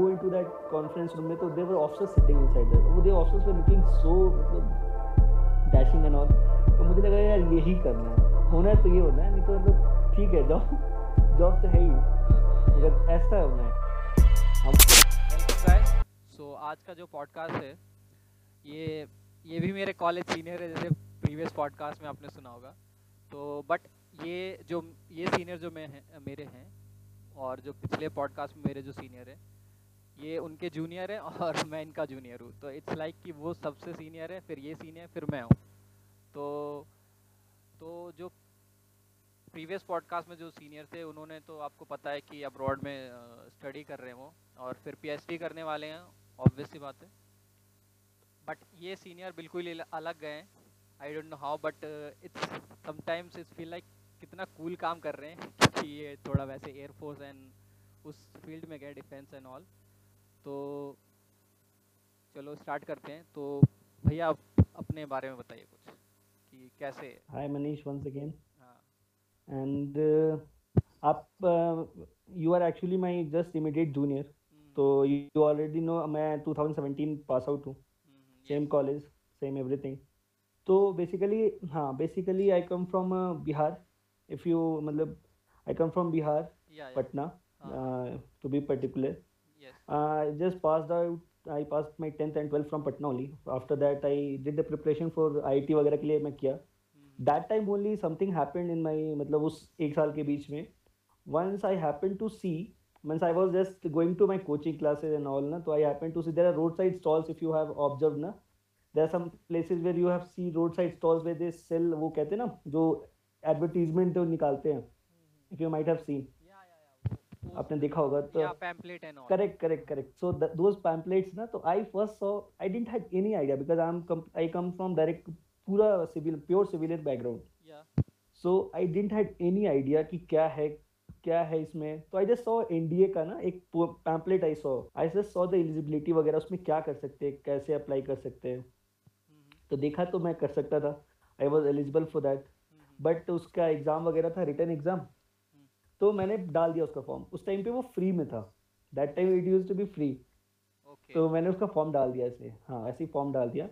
go into that conference room में तो they were officers sitting inside there. वो they officers were looking so मतलब dashing and all. तो मुझे लगा, यार, यही करना है। होना तो ये होना है, नहीं तो मतलब ठीक है जॉब जॉब तो है ही। अगर ऐसा होना है। हम गाइस सो आज का जो पॉडकास्ट है, ये ये भी मेरे कॉलेज सीनियर है, जैसे प्रीवियस पॉडकास्ट में आपने सुना होगा। तो बट ये जो, ये सीनियर जो मैं मेरे हैं, और जो पिछले पॉडकास्ट में मेरे जो सीनियर है ये उनके जूनियर हैं और मैं इनका जूनियर हूँ। तो इट्स लाइक like कि वो सबसे सीनियर है, फिर ये सीनियर फिर मैं हूँ। तो तो जो प्रीवियस पॉडकास्ट में जो सीनियर थे, उन्होंने तो आपको पता है कि अब्रॉड में स्टडी कर रहे हैं वो और फिर पीएचडी करने वाले हैं ऑब्वियस सी बात है। बट ये सीनियर बिल्कुल अलग गए हैं। I don't know how but it's sometimes it's feel like कितना कूल cool काम कर रहे हैं क्योंकि ये थोड़ा वैसे एयरफोर्स एंड उस फ़ील्ड में गए डिफेंस एंड ऑल तो चलो स्टार्ट करते हैं। तो भैया आप अपने बारे में बताइए कुछ कि कैसे hi Manish once again and आप you are actually my just immediate junior तो यू ऑलरेडी नो मैं 2017 पास आउट हूँ। सेम कॉलेज सेम एवरीथिंग तो बेसिकली हाँ basically I come from Bihar if you मतलब I come from Bihar Patna to be particular yes, I just passed out. I passed my 10th and 12th from Patna only. After that, I did the preparation for IIT वगैरह के लिए मैं किया. हम्म, That time only something happened in my मतलब उस एक साल के बीच में. Once I happened to see, once I was just going to my coaching classes and all ना, तो I happened to see there are roadside stalls if you have observed ना. There are some places where you have see roadside stalls where they sell वो कहते हैं ना जो advertisement जो निकालते हैं. हम्म, If you might have seen, yeah, yeah, yeah, वो- वो आपने देखा होगा तो correct correct correct so those pamphlets ना तो I first so I didn't have any idea because I am I come from direct पूरा civil pure civilian background so I didn't have any idea कि क्या है क्या है इसमें. तो आई जस्ट सो एनडीए का ना एक pamphlet I saw I just saw the eligibility वगैरह उसमें क्या कर सकते हैं कैसे अप्लाई कर सकते हैं. तो देखा तो मैं कर सकता था. I was eligible for that but उसका एग्ज़ाम वगैरह था रिटर्न एग्ज़ाम तो मैंने डाल दिया उसका फॉर्म उस टाइम पे वो फ्री में था. That time it use to be free तो मैंने उसका फॉर्म डाल दिया ऐसे. हाँ ऐसे ही फॉर्म डाल दिया.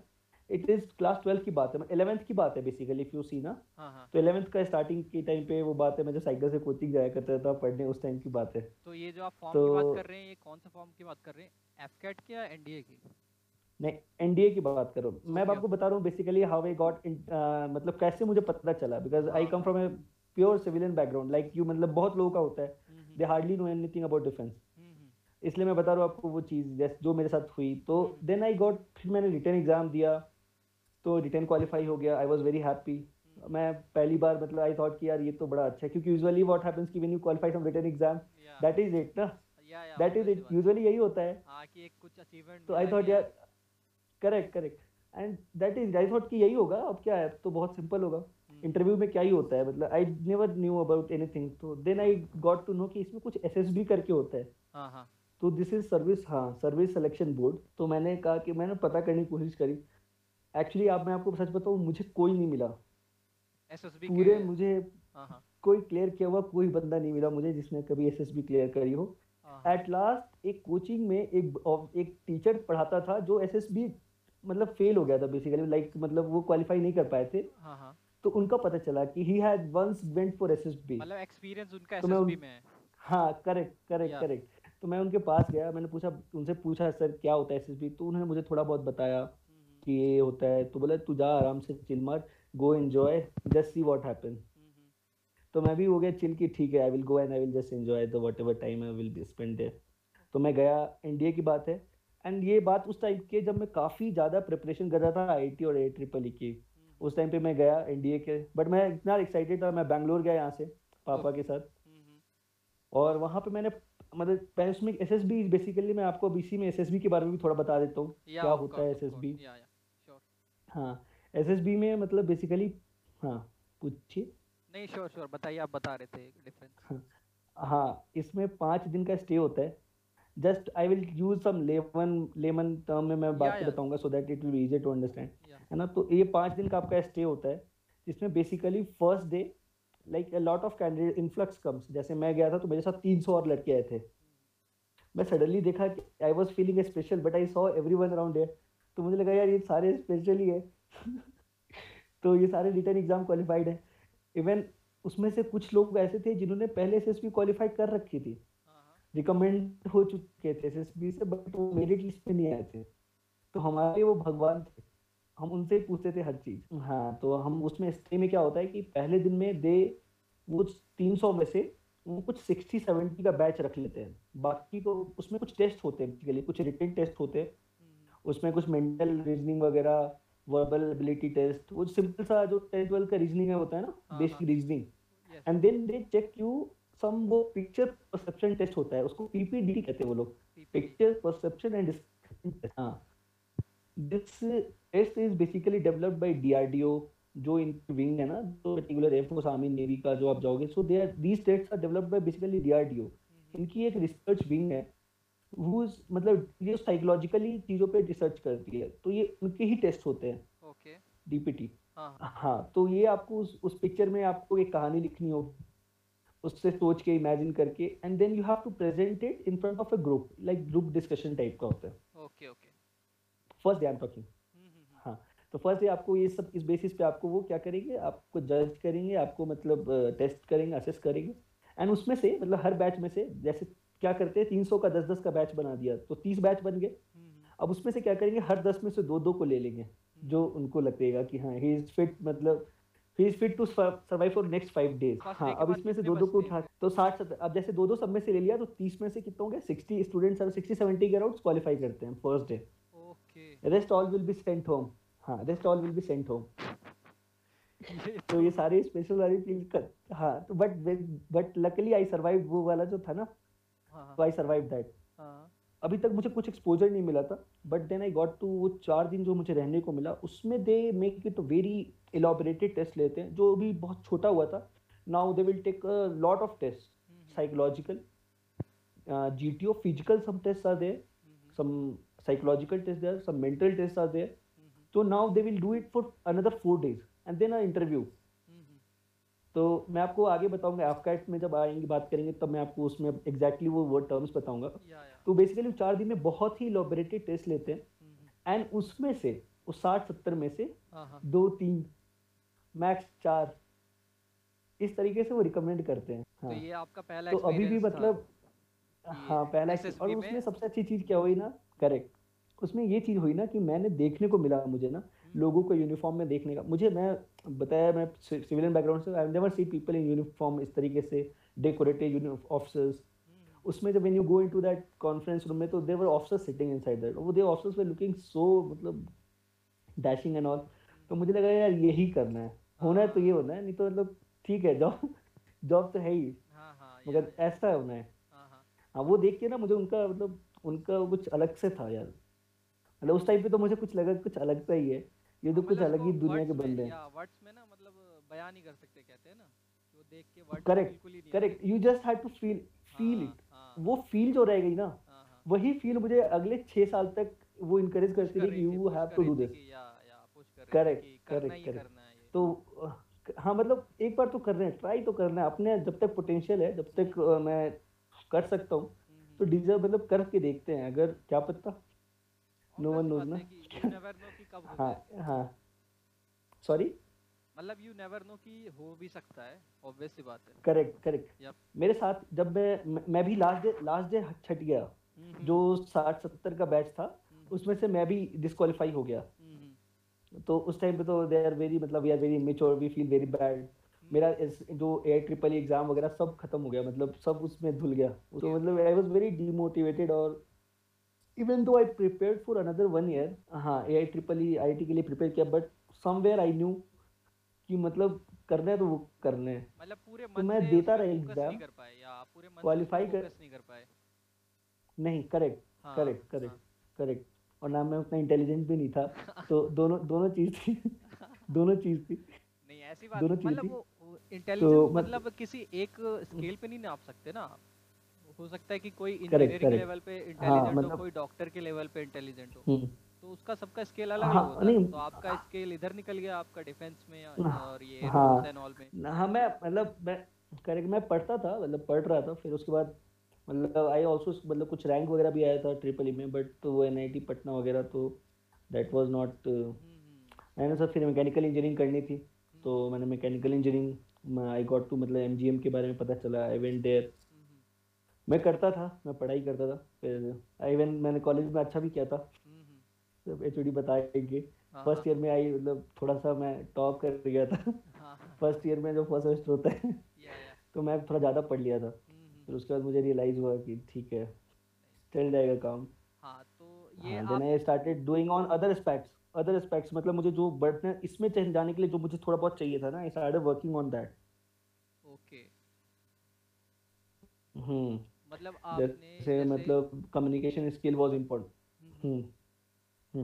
इट इज़ क्लास ट्वेल्थ की बात है. इलेवेंथ की बात है बेसिकली इफ़ यू सी ना. हाँ हाँ. तो इलेवेंथ का स्टार्टिंग के टाइम पे वो बात है मैं जो साइकिल से कोचिंग जाया करता था पढ़ने उस टाइम की बात है. तो ये जो आप फॉर्म तो, की बात कर रहे हैं ये कौन सा फॉर्म की बात कर रहे हैं? एफकेट की या एनडीए की? नहीं एनडीए की बात करो मैं आपको बता रहा हूँ बेसिकली हाउ आई गॉट मतलब कैसे मुझे पता चला? Because I. Come from pure civilian background like you मतलब बहुत लोगों का होता है। They hardly know anything about defence इसलिए मैं बता रहा हूँ आपको वो चीज़ जैसे जो मेरे साथ हुई तो देन आई गॉट फिर मैंने रिटर्न एग्ज़ाम दिया तो रिटर्न क्वालिफाई हो गया आई वॉज़ वेरी हैप्पी मैं पहली बार मतलब आई थॉट कि यार ये तो बड़ा अच्छा है क्योंकि यूजुअली व्हाट हैपेंस कि when you qualify from written exam that is it ना। That is it. यूजुअली यही होता है। हाँ कि एक कुछ अचीवमेंट तो आई थॉट यार correct correct and that is I thought कि यही होगा अब क्या है तो बहुत सिंपल होगा। इंटरव्यू में क्या ही होता है मतलब I never knew about anything तो then I got to know कि इसमें कुछ एसएसबी करके होता है। हाँ हाँ। तो दिस इज़ सर्विस हाँ सर्विस सिलेक्शन बोर्ड तो मैंने कहा कि मैंने पता करने की कोशिश करी। एक्चुअली आप मैं आपको सच बताऊँ मुझे कोई नहीं मिला। एसएसबी पूरे मुझे हाँ कोई क्लियर किया हुआ कोई बंदा नहीं मिला मुझे जिसने कभी एसएसबी क्लियर करी हो। एट लास्ट एक कोचिंग में एक एक टीचर पढ़ाता था जो एसएसबी मतलब फेल हो गया था बेसिकली लाइक मतलब वो क्वालिफाई नहीं कर पाए थे। तो उनका पता चला कि he had once went for SSB मतलब एक्सपीरियंस उनका तो मैं एसएसबी में है। हाँ करेक्ट करेक्ट करेक्ट तो मैं उनके पास गया मैंने पूछा उनसे पूछा सर क्या होता है एसएसबी तो उन्होंने मुझे थोड़ा बहुत बताया हम्म, कि ये होता है। तो बोला तू जा आराम से चिल मार go enjoy just see what happen तो मैं भी हो गया चिल की ठीक है I will go and I will just enjoy the whatever time I will be spend there तो मैं गया इंडिया की बात है। एंड ये बात उस टाइम की जब मैं काफ़ी ज़्यादा प्रिपरेशन कर रहा था आई और ए ट्रिपल ई की। उस टाइम पे मैं गया एनडीए के बट मैं इतना एक्साइटेड था मैं बैंगलोर गया यहाँ से पापा के साथ। और वहाँ पे मैंने मतलब पहले उसमें एस एस बी बेसिकली मैं आपको बीसी में एस एस बी के बारे में भी थोड़ा बता देता हूँ क्या होता है yeah, yeah, sure. हाँ एस एस बी में मतलब बेसिकली हाँ पूछिए। नहीं श्योर श्योर बताइए आप बता रहे थे डिफरेंस हाँ इसमें पाँच दिन का स्टे होता है। Just I will use some layman layman term में मैं बात से. बताऊँगा so that it will easy to understand. है ना? तो ये पाँच दिन का आपका स्टे होता है जिसमें basically first day like a lot of candidate influx comes जैसे मैं गया था तो मेरे साथ तीन सौ और लड़के आए थे। मैं सडनली देखा कि I was feeling special but I saw everyone around है तो मुझे लगा यार ये सारे स्पेशल ही है। तो ये सारे रिटर्न एग्ज़ाम क्वालिफाइड है। इवन उसमें से कुछ लोग ऐसे थे जिन्होंने पहले एस एस क्वालिफाई कर रखी थी। रिकमेंड हाँ, चुके थे एस एस से बट वो मेरिट लिस्ट पे नहीं आए थे। तो हमारे वो भगवान थे। हम उनसे ही पूछते थे हर चीज़। हाँ तो हम उसमें स्टे में क्या होता है कि पहले दिन में दे वो तीन सौ में से वो कुछ सिक्सटी सेवेंटी का बैच रख लेते हैं। बाकी तो उसमें कुछ टेस्ट होते हैं बेसिकली कुछ रिटर्न टेस्ट होते हैं। हम्म। उसमें कुछ मेंटल रीजनिंग वगैरह वर्बल एबिलिटी टेस्ट वो सिंपल सा जो टेंथ ट्वेल्थ का रीजनिंग है होता है ना basic reasoning and then they check you some वो पिक्चर परसेप्शन टेस्ट होता है उसको पीपीडी कहते हैं वो लोग। पिक्चर परसेप्शन एंड हाँ। This test is basically developed by DRDO जो इन विंग है ना तो पर्टिकुलर एयरफोर्स आर्मी नेवी का जो आप जाओगे so they are these tests are developed by basically DRDO इनकी एक रिसर्च विंग है who's मतलब ये साइकोलॉजिकली चीज़ों पे रिसर्च करती है तो ये उनके ही टेस्ट होते हैं। ओके डीपीटी हाँ। हाँ तो ये आपको उस, उस पिक्चर में आपको एक कहानी लिखनी होगी उससे सोच के इमेजिन करके and then you have to present it in front of a group like group discussion type का होता है। Okay okay first day I am talking हाँ तो फ़र्स्ट डे आपको ये सब इस बेसिस पे आपको वो क्या करेंगे आपको जज करेंगे आपको मतलब टेस्ट करेंगे असेस करेंगे। एंड उसमें से मतलब हर बैच में से जैसे क्या करते हैं तीन सौ का दस दस का बैच बना दिया तो तीस बैच बन गए। अब उसमें से क्या करेंगे हर दस में से दो दो को ले लेंगे जो उनको लगेगा कि हाँ ही इज़ फिट मतलब he is fit to survive for next five days हाँ अब इसमें से दो दो को उठा तो साठ अब जैसे दो दो सब में से ले लिया तो तीस में से कितने होंगे? सिक्सटी स्टूडेंट्स सिक्सटी सेवेंटी के अराउंड क्वालिफाई करते हैं first day rest all will be sent home हाँ rest all will be sent home तो ये सारे स्पेशल वाली फील हाँ तो but but luckily I survive वो वाला जो था ना? तो आई सर्वाइव दैट अभी तक मुझे कुछ एक्सपोजर नहीं मिला था but then I got to वो चार दिन जो मुझे रहने को मिला उसमें they make it very elaborated test लेते हैं जो अभी बहुत छोटा हुआ था। Now they will take a lot of test psychological G T O physical some test are there some psychological test there some mental test are there तो now they will do it for another four days and then a interview तो मैं आपको आगे बताऊँगा AFCAT में जब आएँगे बात करेंगे तब मैं आपको उसमें एग्जैक्टली वो वर्ड टर्म्स बताऊँगा तो बेसिकली चार दिन में बहुत ही लॉबरेटरी टेस्ट लेते हैं एंड हम्म, हम्म। उसमें से उस साठ सत्तर में से हाँ, हाँ। दो तीन मैक्स चार इस तरीके से वो रिकमेंड करते हैं तो हाँ. तो ये आपका पहला तो अभी भी मतलब हाँ पहला और उसमें सबसे अच्छी चीज़ क्या हुई ना करेक्ट उसमें ये चीज़ हुई ना कि मैंने देखने को मिला मुझे ना। लोगों को यूनिफॉर्म में देखने का। मुझे मैं बताया मैं सिविलियन बैकग्राउंड से I never see people in uniform इस तरीके से डेकोरेटेड ऑफिसर्स उसमें जब when you go into that conference room में तो there were officers sitting inside that वो they officers were looking so मतलब डैशिंग एंड ऑल तो मुझे लगा यार यही करना है। होना है। तो ये होना है नहीं तो मतलब ठीक है जॉब जॉब तो है ही। हाँ, हाँ, मगर ऐसा होना है। हाँ, हाँ। वो देख के ना मुझे उनका मतलब उनका कुछ अलग से था यार। मतलब उस टाइम पे तो मुझे कुछ लगा कुछ अलग सा ही है। ये तो कुछ मतलब अलग ही दुनिया के बंदे हैं। वर्ड्स में ना मतलब बयान नहीं कर सकते कहते हैं ना वो देख के word correct correct you just have to feel feel it वो फील जो रह गई ना हाँ, हाँ। वही फील मुझे अगले छह साल तक वो इनकरेज करती है कि you have to do this correct correct correct तो हाँ मतलब एक बार तो कर रहे हैं ट्राई तो करना है। अपने जब तक पोटेंशियल है जब तक मैं कर सकता हूँ तो डिजर्व मतलब करके देखते हैं अगर क्या पता। नो वन नोज़ ना। हाँ हाँ सॉरी मतलब यू नेवर नो कि हो भी सकता है ऑब्वियस सी बात है। Correct correct yep. मेरे साथ जब मैं मैं भी लास्ट डे लास्ट डे छट गया mm-hmm. जो साठ सत्तर का बैच था mm-hmm. उसमें से मैं भी डिस्कालीफाई हो गया। mm-hmm. तो उस टाइम पे तो दे आर वेरी मतलब we are very mature we feel very bad मेरा जो ए ट्रिपल एग्ज़ाम वगैरह सब खत्म हो गया मतलब सब उसमें धुल गया। तो मतलब आई वाज वेरी डीमोटिवेटेड और even though I prepared for another one year हाँ ए I triple E I T के लिए प्रिपेयर किया बट समवेयर आई न्यू कि मतलब करना है तो वो करने हैं। मतलब पूरे तो मैं देता रहा एग्ज़ाम क्वालिफाई कर नहीं कर पाए? नहीं करेक्ट करेक्ट करेक्ट करेक्ट और ना मैं उतना इंटेलिजेंट भी नहीं था तो दोनों दोनों चीज़ थी दोनों चीज़ थी। नहीं ऐसी बात दोनों चीज़ मतलब वो इंटेलिजेंस तो मतलब किसी एक स्केल पे नहीं नाप सकते ना हो सकता है कि कोई इंजीनियरिंग लेवल पे इंटेलिजेंट हाँ, मतलब, हो कोई डॉक्टर के लेवल पे इंटेलिजेंट हो। हम्म। तो उसका सबका स्केल अलग हाँ, होता है। तो आपका स्केल इधर निकल गया आपका डिफेंस में हाँ, और ये हाँ, एंड ऑल में। हाँ मैं मतलब मैं करेक्ट मैं पढ़ता था मतलब पढ़ रहा था फिर उसके बाद मतलब आई ऑल्सो मतलब कुछ रैंक वगैरह भी आया था ट्रिपल ई में बट तो वो एन पटना वगैरह तो दैट वाज नॉट मैंने सर फिर मैकेनिकल इंजीनियरिंग करनी थी। तो हम्म मैंने mechanical engineering I got to मतलब एम के बारे में पता चला आई वेंट देयर मैं करता था मैं पढ़ाई करता था फिर इवन मैंने कॉलेज में अच्छा भी किया था। हम्म, एच डी बताएँगे। हाँ हाँ। फ़र्स्ट ईयर में आई मतलब थोड़ा सा मैं टॉप कर गया था। हाँ हाँ। फ़र्स्ट ईयर में जो फ़र्स्ट सेमेस्टर होता है तो मैं थोड़ा ज़्यादा पढ़ लिया था। फिर उसके बाद मुझे रियलाइज़ हुआ कि ठीक है चल जाएगा काम। हाँ तो ये हाँ then I started doing on other aspects other aspects मतलब मुझे जो बढ़ने इसमें जाने के लिए जो मुझे थोड़ा बहुत चाहिए था ना I started working on that okay hmm. मतलब आपने जैसे जैसे मतलब कम्युनिकेशन स्किल वाज इम्पोर्टेंट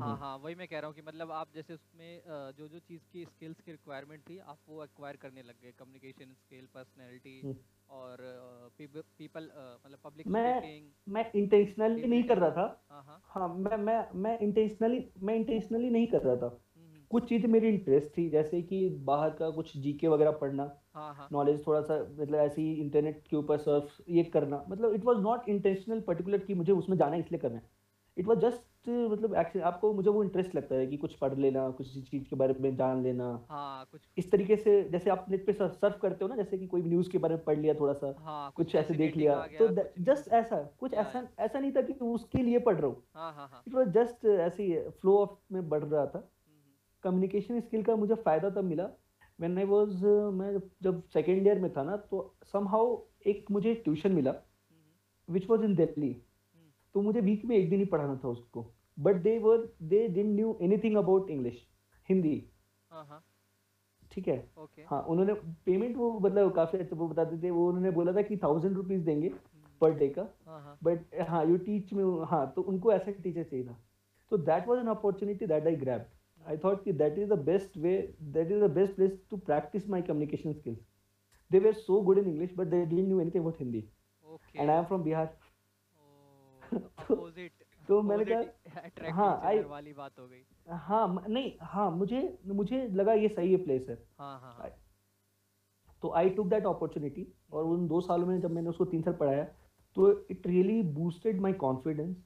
हाँ हाँ वही मैं कह रहा हूँ कि मतलब आप जैसे उसमें जो जो चीज़ की स्किल्स की रिक्वायरमेंट थी आप वो एक्वायर करने लग गए। Communication skill personality. और पीपल मतलब पब्लिक मैं मैं इंटेंशनली नहीं कर रहा था। हाँ हाँ। हाँ मैं मैं मैं इंटेंशनली मैं इंटेंशनली नहीं कर रहा था। हम्म, हम्म, कुछ चीज़ें मेरी इंटरेस्ट थी जैसे कि बाहर का कुछ जीके वगैरह पढ़ना। नॉलेज थोड़ा सा मतलब ऐसे ही इंटरनेट के ऊपर सर्फ ये करना। मतलब it was not intentional particular कि मुझे उसमें जाना इसलिए करना है। इट वाज जस्ट मतलब एक्शन आपको मुझे वो इंटरेस्ट लगता है कि कुछ पढ़ लेना कुछ चीज़ के बारे में जान लेना। हाँ कुछ इस तरीके से जैसे आप नेट पे सर्फ करते हो ना जैसे कि कोई न्यूज़ के बारे में पढ़ लिया थोड़ा सा हाँ कुछ कुछ ऐसे देख लिया तो जस्ट ऐसा कुछ ऐसा ऐसा नहीं था कि उसके लिए पढ़ रहा हूँ। इट वाज जस्ट ऐसे फ्लो ऑफ़ में बढ़ रहा था। हम्म, हम्म, कम्युनिकेशन स्किल का मुझे फ़ायदा तब मिला व्हेन आई वाज मैं जब सेकेंड ईयर में था ना तो समहाउ एक मुझे ट्यूशन मिला हम्म, विच वॉज़ इन दिल्ली हम्म, तो मुझे वीक में एक दिन ही पढ़ाना था उसको. But they were they didn't knew anything about English Hindi ठीक है? ओके। हाँ उन्होंने पेमेंट वो मतलब काफ़ी अच्छा वो बताते थे वो उन्होंने बोला था कि थाउज़ेंड रुपीज़ देंगे पर डे का बट हाँ। यू टीच में हाँ तो उनको ऐसा टीचर चाहिए था. तो that was an opportunity that I grab I thought कि that is the best way that is the best place to practise my communication skills they were so good in English but they didn't knew anything about Hindi and I am from Bihar तो तो मैंने कहा हाँ, I- चेहर वाली बात हो गई। हाँ नहीं हाँ मुझे मुझे लगा ये सही है प्लेस है। हाँ हाँ हाँ। तो आई टुक दैट अपॉर्चुनिटी और उन दो सालों में जब मैंने उसको तीन साल पढ़ाया तो it really boosted my confidence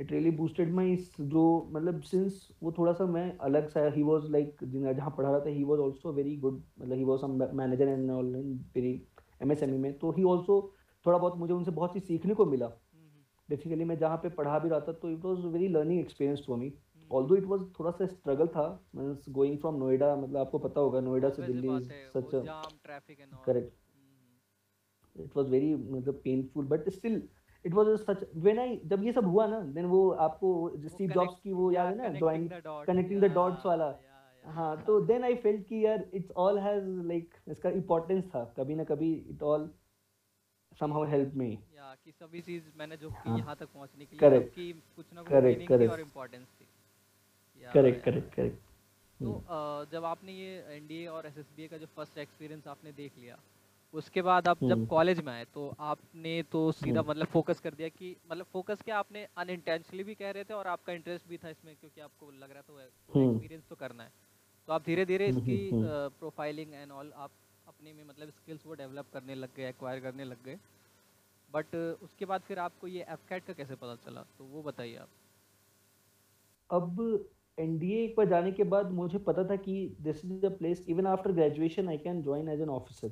it really boosted my जो मतलब सिंस वो थोड़ा सा मैं अलग सा ही वाज लाइक जहाँ पढ़ा रहा था he was also very good मतलब he was some manager and all very MSME में। तो ही आल्सो थोड़ा बहुत मुझे उनसे बहुत सी सीखने को मिला। बेसिकली मैं जहाँ पे पढ़ा भी रहा था तो it was very learning experience for me hmm, although it was थोड़ा सा स्ट्रगल था मीन्स गोइंग फ्रॉम नोएडा मतलब आपको पता होगा नोएडा से Delhi such all correct it was very मतलब painful but still it was such when I जब ये सब हुआ ना देन वो आपको स्टीव जॉब्स की वो याद है ना ड्राइंग connecting the dots वाला। हाँ तो देन आई फेल्ट कि यार इट्स ऑल हैज़ लाइक इसका इम्पोर्टेंस था। कभी ना कभी it all somehow help me या कि सभी चीज़ मैंने जो की हाँ। यहाँ तक पहुँचने के लिए. सबकी कुछ ना कुछ मीनिंग थी और इम्पोर्टेंस थी। करेक्ट करेक्ट करेक्ट तो जब आपने ये एनडीए और एसएसबी का जो फ़र्स्ट एक्सपीरियंस आपने देख लिया उसके बाद आप जब हम्म। कॉलेज में आए तो आपने तो सीधा हम्म। मतलब फोकस कर दिया कि मतलब फोकस क्या आपने अनइंटेंशनली भी कह रहे थे और आपका इंटरेस्ट भी था इसमें क्योंकि आपको लग रहा था वो हम्म। एक्सपीरियंस तो करना है तो आप धीरे धीरे इसकी। प्रोफाइलिंग एंड ऑल आप अपने में मतलब स्किल्स वो डेवलप करने लग गए एक्वायर करने लग गए बट उसके बाद फिर आपको ये एफ़ का कैसे पता चला तो वो बताइए आप अब एनडीए एक बार जाने के बाद मुझे पता था कि this is the place even after graduation I can join as an officer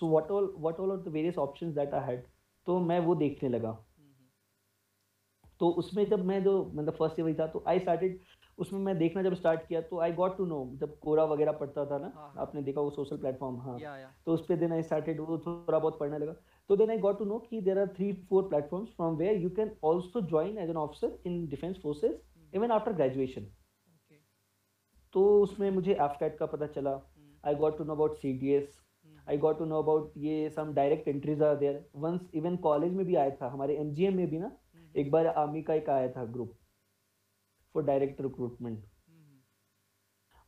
so what all what all are the various options that I had तो मैं वो देखने लगा। तो उसमें जब मैं जो मतलब फ़र्स्ट ईयर था तो आई स्टार्टेड उसमें मैं देखना जब स्टार्ट किया तो आई गॉट टू नो जब कोरा वगैरह पढ़ता था ना हाँ, हाँ। आपने देखा वो सोशल प्लेटफॉर्म हाँ। या या। तो उस पर देन आई स्टार्टेड वो थोड़ा बहुत पढ़ने लगा। तो then I got to know कि there are three four platforms from where you can also join as an officer in defence forces even after graduation तो उसमें मुझे एफकैट का पता चला। I got to know about C D S I got to know about ये some direct entries are there once even college में भी आया था हमारे एम में भी ना एक बार आर्मी का एक आया था group for direct recruitment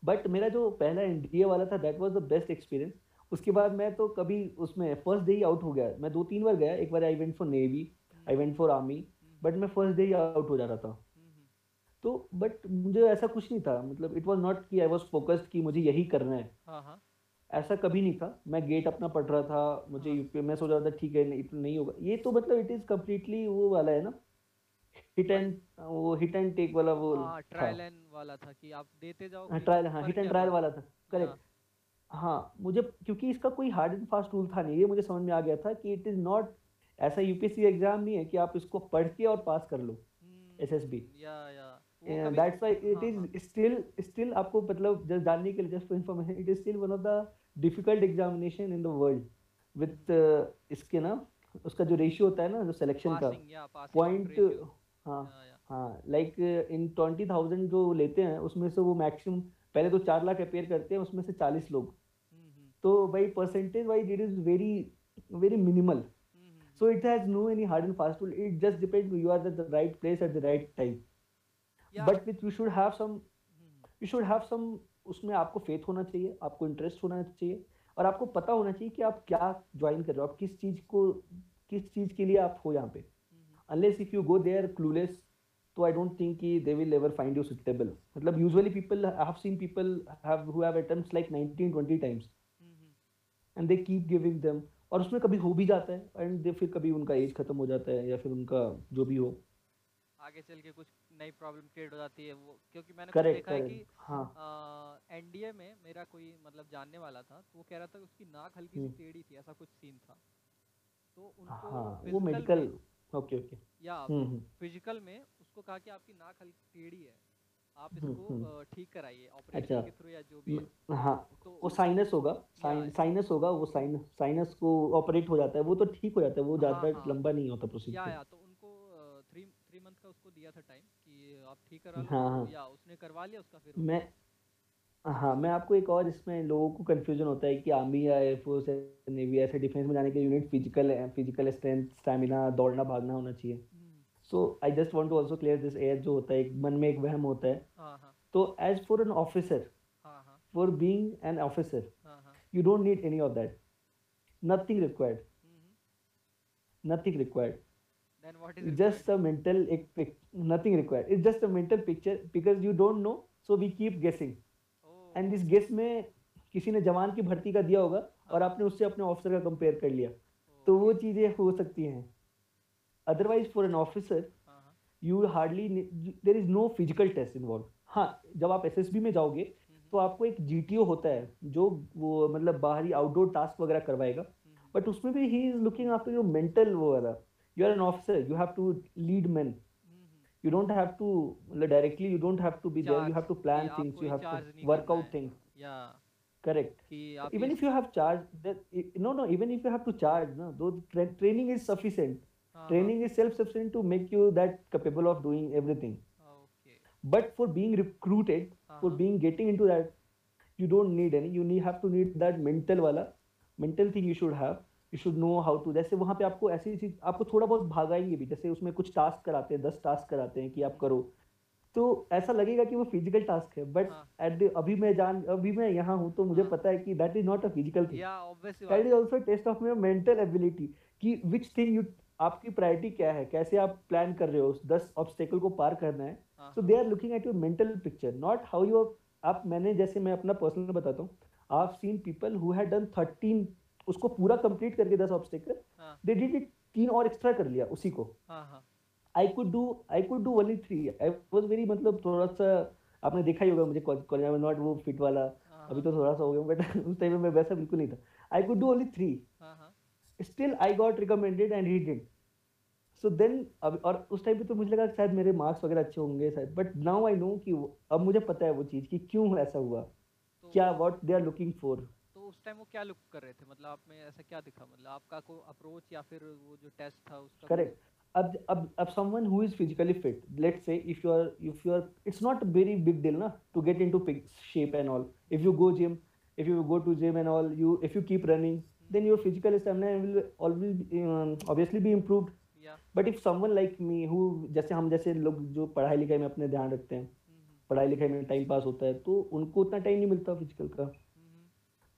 but मेरा जो पहला एनडीए वाला था that was the best experience उसके बाद मैं तो कभी उसमें फ़र्स्ट डे ही आउट हो गया। मैं दो तीन बार गया। एक बार I went for navy I went for army but मैं फ़र्स्ट डे ही आउट हो जा रहा था। तो बट मुझे ऐसा कुछ नहीं था। मतलब इट वाज नॉट कि आई वाज फोकस्ड कि मुझे यही करना है। हाँ हाँ। ऐसा कभी नहीं था। मैं गेट अपना पढ़ रहा था मुझे हाँ। यूपी में सोच रहा था ठीक है नहीं नहीं होगा। ये तो मतलब इट इज़ कम्प्लीटली वो वाला है ना? हिट एंड वो हिट एंड टेक वाला वो हाँ ट्रायल एंड वाला था कि आप देते जाओ हाँ ट्रायल हाँ हिट एंड ट्रायल वाला था। करेक्ट हाँ। हाँ मुझे क्योंकि इसका कोई हार्ड एंड फास्ट रूल था नहीं ये मुझे समझ में आ गया था कि इट इज़ नॉट ऐसा यूपीएससी एग्ज़ाम नहीं है कि आप इसको पढ़ के और पास कर लो। एसएसबी या या। वो कभी that's why it is still still आपको मतलब जस्ट जानने के लिए just for information it is still one of the difficult examination in the world with इसके ना उसका जो रेशियो होता है ना जो सिलेक्शन का या पॉइंट हाँ या या हाँ लाइक इन ट्वेंटी थाउज़ेंड जो लेते हैं उसमें से वो मैक्सिमम पहले तो चार लाख अपेयर करते हैं उसमें से चालीस लोग। हम्म हम्म। तो भाई percentage wise it is very very minimal hmm hmm so it has no any hard and fast rule it just depends you are at the right place at but with you should have some you should have some उसमें आपको faith होना चाहिए आपको interest होना चाहिए और आपको पता होना चाहिए कि आप क्या ज्वाइन कर रहे हो आप किस चीज़ को किस चीज़ के लिए आप हो यहाँ पे। Unless if you go there clueless तो आई डोंट थिंक कि they will ever find you suitable मतलब usually people have seen people have who have attempts like 19 20 times and they keep giving them और उसमें कभी हो भी जाता है एंड दे फिर कभी उनका एज खत्म हो जाता है या फिर उनका जो भी हो। आगे चल के कुछ नई प्रॉब्लम क्रिएट हो जाती है वो। क्योंकि मैंने करेक्ट देखा है कि करेक्ट हाँ। एनडीए में मेरा कोई मतलब जानने वाला था तो वो कह रहा था उसकी नाक हल्की सी हम्म, टेढ़ी थी ऐसा कुछ सीन था। तो उनको हाँ वो मेडिकल ओके ओके या हम्म हम्म। फ़िज़िकल में उसको कहा कि आपकी नाक हल्की टेढ़ी है आप हम्म इसको हम्म, ठीक कराइए ऑपरेशन अच्छा। के थ्रू या जो भी है। हाँ तो वो साइनस होगा या साइनस होगा वो साइन साइनस को ऑपरेट हो जाता है वो तो ठीक हो जाता है वो हाँ ज़्यादा हाँ। लंबा नहीं होता प्रोसीजर या या तो उनको थ्री थ्री मंथ का उसको दिया था टाइम आप ठीक करा लो हाँ हाँ। या उसने करवा लिया उसका फिर मैं हाँ मैं आपको एक और इसमें लोगों को कंफ्यूजन होता है कि आर्मी या एयरफोर्स या नेवी ऐसे डिफेंस में जाने के यूनिट फ़िज़िकल है फ़िज़िकल स्ट्रेंथ स्टैमिना दौड़ना भागना होना चाहिए। हम्म, so I just want to also clear this air जो होता है एक मन में एक वहम होता है। हाँ हाँ। तो as for an officer for being an officer हाँ हाँ। you don't need any of that nothing required हम्म। Nothing required then what is it's required just a mental एक nothing required. It's just a mental picture because you don't know so we keep guessing. ओ and this guess में किसी ने जवान की भर्ती का दिया होगा और आपने उससे अपने ऑफिसर का कंपेयर कर लिया। तो वो चीज़ें हो सकती हैं। Otherwise for an officer you hardly there is no physical test involve हाँ जब आप एसएसबी में जाओगे हम्म तो आपको एक जीटीओ होता है जो वो मतलब बाहरी आउटडोर टास्क वगैरह करवाएगा। बट उसमें भी he is looking after your mental वो वाला। You are an officer you have to lead man you don't have to directly you don't have to be there. You have to plan things. you have to work out things. Yeah. Correct. Even if you have charge that no no even if you have to charge no though tra- training is sufficient. Uh-huh. training is self sufficient to make you that capable of doing everything. Okay. but for being recruited uh-huh. for being getting into that you don't need any. You need have to need that mental wala mental thing you should have. You should know how to जैसे वहाँ पे आपको ऐसी चीज़ आपको थोड़ा बहुत भागाएँगे भी जैसे उसमें कुछ टास्क कराते हैं दस टास्क कराते हैं कि आप करो। तो ऐसा लगेगा कि वो फ़िज़िकल टास्क है बट एट द अभी मैं जान अभी मैं यहाँ हूँ तो मुझे हाँ। पता है कि that is not a physical thing that is also test of your mental ability कि विच थिंग यू आपकी प्रायोरिटी क्या है कैसे आप प्लान कर रहे हो उस दस ऑब्स्टेकल को पार करना है। So they are looking at your mental picture not how you आप मैंने जैसे मैं अपना पर्सनल बताता हूँ आप seen people who had done thirteen उसको पूरा कंप्लीट करके दस ऑब्स्टेकल दे डिड इट तीन और एक्स्ट्रा कर लिया उसी को। I could do I could do only three I was very मतलब थोड़ा सा आपने देखा ही होगा मुझे कॉलेज में नॉट वो फिट वाला हाँ। अभी तो थोड़ा सा हो गया बट उस टाइम में मैं वैसा बिल्कुल नहीं था। I could do only three still I got recommended and he did so then अब और उस टाइम पे तो मुझे लगा शायद मेरे मार्क्स वगैरह अच्छे होंगे शायद बट नाउ आई नो कि अब मुझे पता है वो चीज़ कि क्यों ऐसा हुआ? तो क्या what they are looking for उस टाइम वो क्या लुक कर रहे थे? मतलब आप में ऐसा क्या दिखा? मतलब आपका कोई अप्रोच या फिर वो जो टेस्ट था उसका करेक्ट अब अब अब someone who is physically fit let's say if you are if you are it's not very big deal ना to get into shape and all. If you go gym if you go to gym and all you if you keep running then your physical stamina will always be, um, obviously be improved. But if someone like me who जैसे हम जैसे लोग जो पढ़ाई लिखाई में अपने ध्यान रखते हैं हम्म पढ़ाई लिखाई में टाइम पास होता है तो उनको उतना टाइम नहीं मिलता फ़िज़िकल का।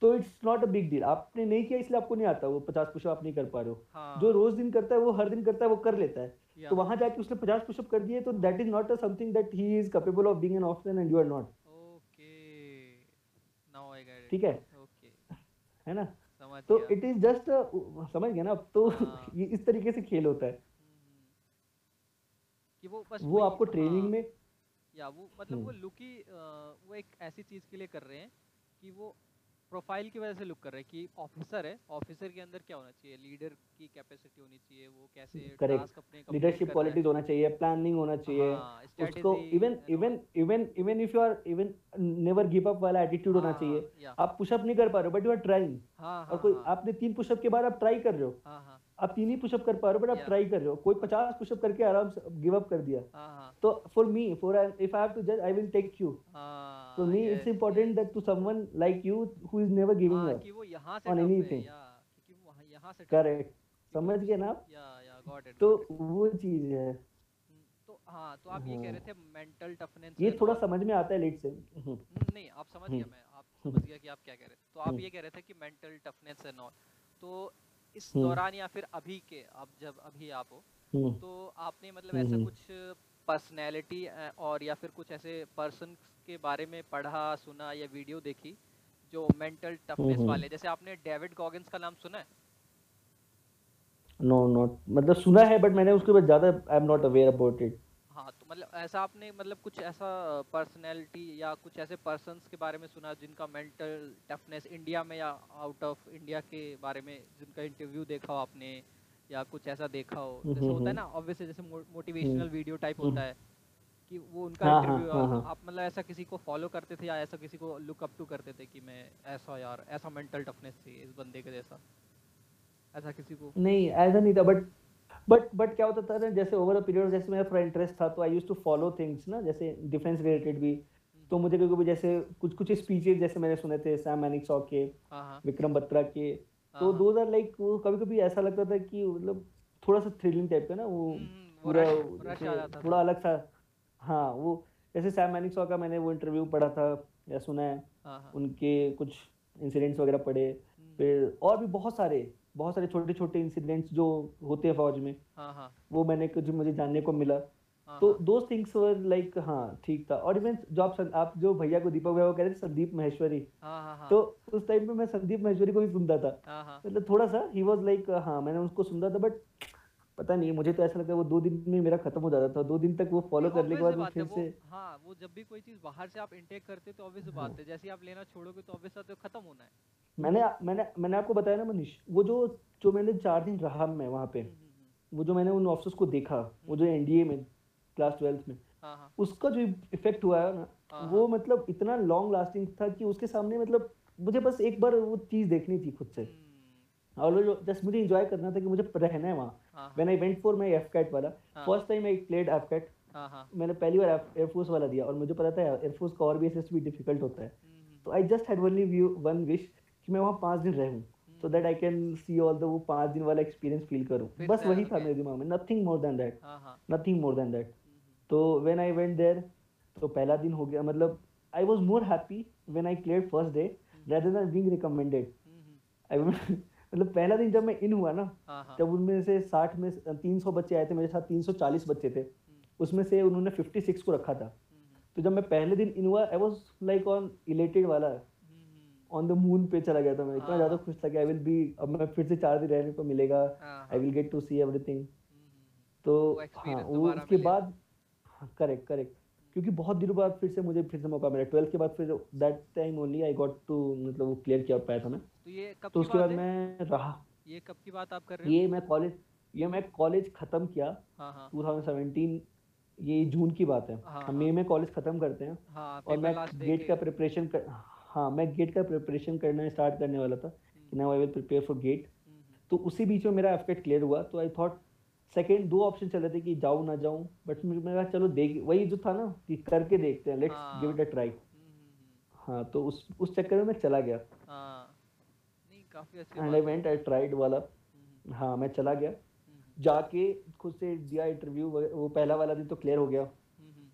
तो it's not a big deal आपने नहीं किया इसलिए आपको नहीं आता। वो पचास पुशअप आप नहीं कर पा रहे हो। हाँ। जो रोज दिन करता है वो हर दिन करता है वो कर लेता है। या तो वहाँ जाके उसने पचास पुशअप कर दिए तो that is not a something that he is capable of being an officer and you are not okay now I get ठीक है? ओके है ना? समझ तो इट इज़ जस्ट समझ गया ना? अब तो हाँ। ये इस तरीके से खेल होता है। हम्म, कि वो बस वो आपको ट्रेनिंग हाँ। में या वो मतलब वो हम्म लुक ही वो एक ऐसी चीज़ के लिए कर रहे हैं कि वो प्रोफ़ाइल की वजह से लुक कर रहे हैं कि ऑफिसर है ऑफिसर के अंदर क्या होना चाहिए? लीडर की कैपेसिटी होनी चाहिए वो कैसे टास्क अपने लीडरशिप है? क्वालिटीज होना चाहिए प्लानिंग होना चाहिए। हाँ उसको even even even even if you are even never give up वाला एटीट्यूड होना चाहिए। हाँ आप पुशअप नहीं कर पा रहे हो बट यू आर ट्राइंग हाँ और हाँ कोई हाँ। आपने तीन पुशअप के बाद आप ट्राई कर रहे हो। हाँ हाँ। आप तीन ही पुशअप कर पा रहे हो बट आप ट्राई कर रहे हो। कोई पचास पुशअप करके आराम से गिव अप कर दिया। हाँ हाँ। तो for me for if I have to जज I will take you So हाँ me, it's yes important that to someone like you who is never giving हाँ up कि वो यहाँ से on है anything. या क्योंकि वो यहाँ से है। Correct. समझ गए ना आप? या या गॉट इट तो वो चीज़ है। तो हाँ तो आप ये कह हाँ रहे थे मेंटल टफनेस ये थोड़ा समझ में आता है लेट से। हम्म, नहीं आप समझ हम्म, गया मैं आप हम्म, समझ गया कि आप क्या कह रहे थे। तो आप हम्म, ये कह रहे थे कि मेंटल टफनेस एंड ऑल तो इस हम्म, दौरान या फिर अभी के आप जब अभी आप हो हम्म, तो आपने मतलब हम्म, ऐसा हम्म, कुछ पर्सनैलिटी और या फिर कुछ ऐसे पर्सन के बारे में पढ़ा सुना या वीडियो देखी जो मेंटल टफनेस। वाले? जैसे आपने डेविड गॉगिंस का नाम सुना है? नो नॉट मतलब सुना है बट मैंने उसके बाद ज़्यादा I am not aware about it हाँ तो मतलब ऐसा आपने मतलब कुछ ऐसा पर्सनैलिटी या कुछ ऐसे पर्सन्स के बारे में सुना जिनका मेंटल टफनेस इंडिया में या आउट ऑफ़ इंडिया के बारे में जिनका इंटरव्यू देखा हो आपने? या कुछ ऐसा देखा हो। हम्म, जैसे होता है हम्म, ना ऑब्वियसली जैसे हम्म, मोटिवेशनल वीडियो टाइप हम्म, होता है कि वो उनका हाँ हाँ इंटरव्यू हाँ हाँ। आप मतलब ऐसा किसी को फॉलो करते थे या ऐसा किसी को लुक अप टू करते थे कि मैं ऐसा यार ऐसा मेंटल टफनेस चाहिए इस बंदे के जैसा? ऐसा किसी को? नहीं ऐसा नहीं था बट बट बट क्या होता था ना जैसे ओवर अ पीरियड जैसे मेरा थोड़ा इंटरेस्ट था तो I use to follow things ना जैसे डिफेंस रिलेटेड भी। तो हम्म, मुझे कभी कभी जैसे कुछ कुछ स्पीचेस जैसे मैंने सुने थे सैम मैनिक्सॉ के विक्रम बत्रा के। तो हाँ। दोज आर लाइक वो कभी कभी ऐसा लगता था कि मतलब थोड़ा सा थ्रिलिंग टाइप का ना वो हम्म, पूरा थोड़ा अलग सा हाँ वो जैसे सैम मैनिक्सॉ का मैंने वो इंटरव्यू पढ़ा था या सुना है हाँ हाँ। उनके कुछ इंसिडेंट्स वगैरह पढ़े हम्म, फिर और भी बहुत सारे बहुत सारे छोटे छोटे इंसिडेंट्स जो होते हैं फौज में हाँ। वो मैंने कुछ मुझे जानने को मिला। तो दो थिंग्स वर लाइक हाँ ठीक था। और इवन जो आप आप जो भैया को दीपक भैया को कह रहे थे संदीप महेश्वरी। हाँ हाँ हाँ। तो उस टाइम पे मैं संदीप महेश्वरी को भी सुनता था। मतलब थोड़ा सा ही वाज लाइक हाँ मैंने उसको सुनता था बट पता नहीं मुझे तो ऐसा लगता है वो दो दिन में मेरा खत्म हो जाता था। दो दिन तक वो फॉलो करने के बाद वो फिर से हाँ वो जब भी कोई चीज़ बाहर से आप इनटेक करते तो ऑब्वियस बात है। जैसे आप लेना छोड़ोगे तो ऑब्वियस है खत्म होना है। मैंने मैंने मैंने आपको बताया ना मनीष वो जो जो मैंने चार दिन रहा मैं वहाँ पे हम्म, हम्म, हम्म, वो जो मैंने उन ऑफिसर्स को देखा वो जो एनडीए में क्लास ट्वेल्थ में। हाँ हाँ। उसका जो इफ़ेक्ट हुआ है ना हाँ वो मतलब इतना लॉन्ग लास्टिंग था कि उसके सामने मतलब मुझे बस एक बार वो चीज़ देखनी थी खुद से। हम्म, और वो जस्ट मुझे एंजॉय करना था कि मुझे रहना है वहाँ। When I went for my AFCAT वाला first time I played AFCAT हाँ मैंने पहली बार एयरफोर्स वाला दिया। और मुझे पता था एयरफोर्स का और भी एस भी डिफ़िकल्ट होता है। हम्म, हम्म, तो I just had only view one wish कि मैं वहाँ पाँच दिन रहूँ। So that I can see all the वो पाँच दिन वाला एक्सपीरियंस फील करूँ। बस वही था मेरे दिमाग में nothing more than that nothing more than that तो व्हेन आई वेंट देयर तो पहला दिन हो गया मतलब I was more happy when I cleared first day rather than being recommended. हम्म, हम्म, आई मतलब पहला दिन जब मैं इन हुआ ना हाँ हाँ। जब उनमें से 60 में 300 बच्चे आए थे मेरे साथ 340 बच्चे थे हम्म, उसमें से उन्होंने 56 को रखा था। हम्म, तो जब मैं पहले दिन इन हुआ I was like on elated वाला। ऑन द मून पे चला गया था मैं इतना हाँ। ज़्यादा खुश था कि आई विल बी अब मैं फिर से चार दिन रहने को मिलेगा। I will get to see everything तो हाँ वो उसके मिलेगा बाद करेक्ट करेक्ट क्योंकि बहुत दिनों बाद फिर से मुझे फिर से मौका मिला। ट्वेल्थ के बाद फिर that time only I got to मतलब वो क्लियर किया पाया था मैं। तो ये कब तो उसके बाद मैं रहा। ये कब की बात आप कर रहे हो? ये मैं कॉलेज ये मैं कॉलेज खत्म किया। हाँ हाँ। 2017 ये जून की बात है। हाँ हम हाँ। मई में कॉलेज खत्म करते हैं। हाँ और मैं गेट का प्रिपरेशन कर हाँ मैं गेट का प्रिपरेशन करना स्टार्ट करने वाला था कि now I will prepare for GATE तो उसी बीच में मेरा एफकेट क्लियर हुआ। तो आई थॉट सेकेंड दो ऑप्शन चल रहे थे कि जाऊँ ना जाऊँ बट मैं कहा चलो देख वही जो था ना कि करके देखते हैं let's give it a try हाँ तो उस उस चक्कर में मैं चला गया। नहीं काफ़ी and I went I tried वाला। हम्म, हाँ मैं चला गया। हम्म, जाके खुद से दिया इंटरव्यू वो पहला वाला दिन तो क्लियर हो गया। हम्म,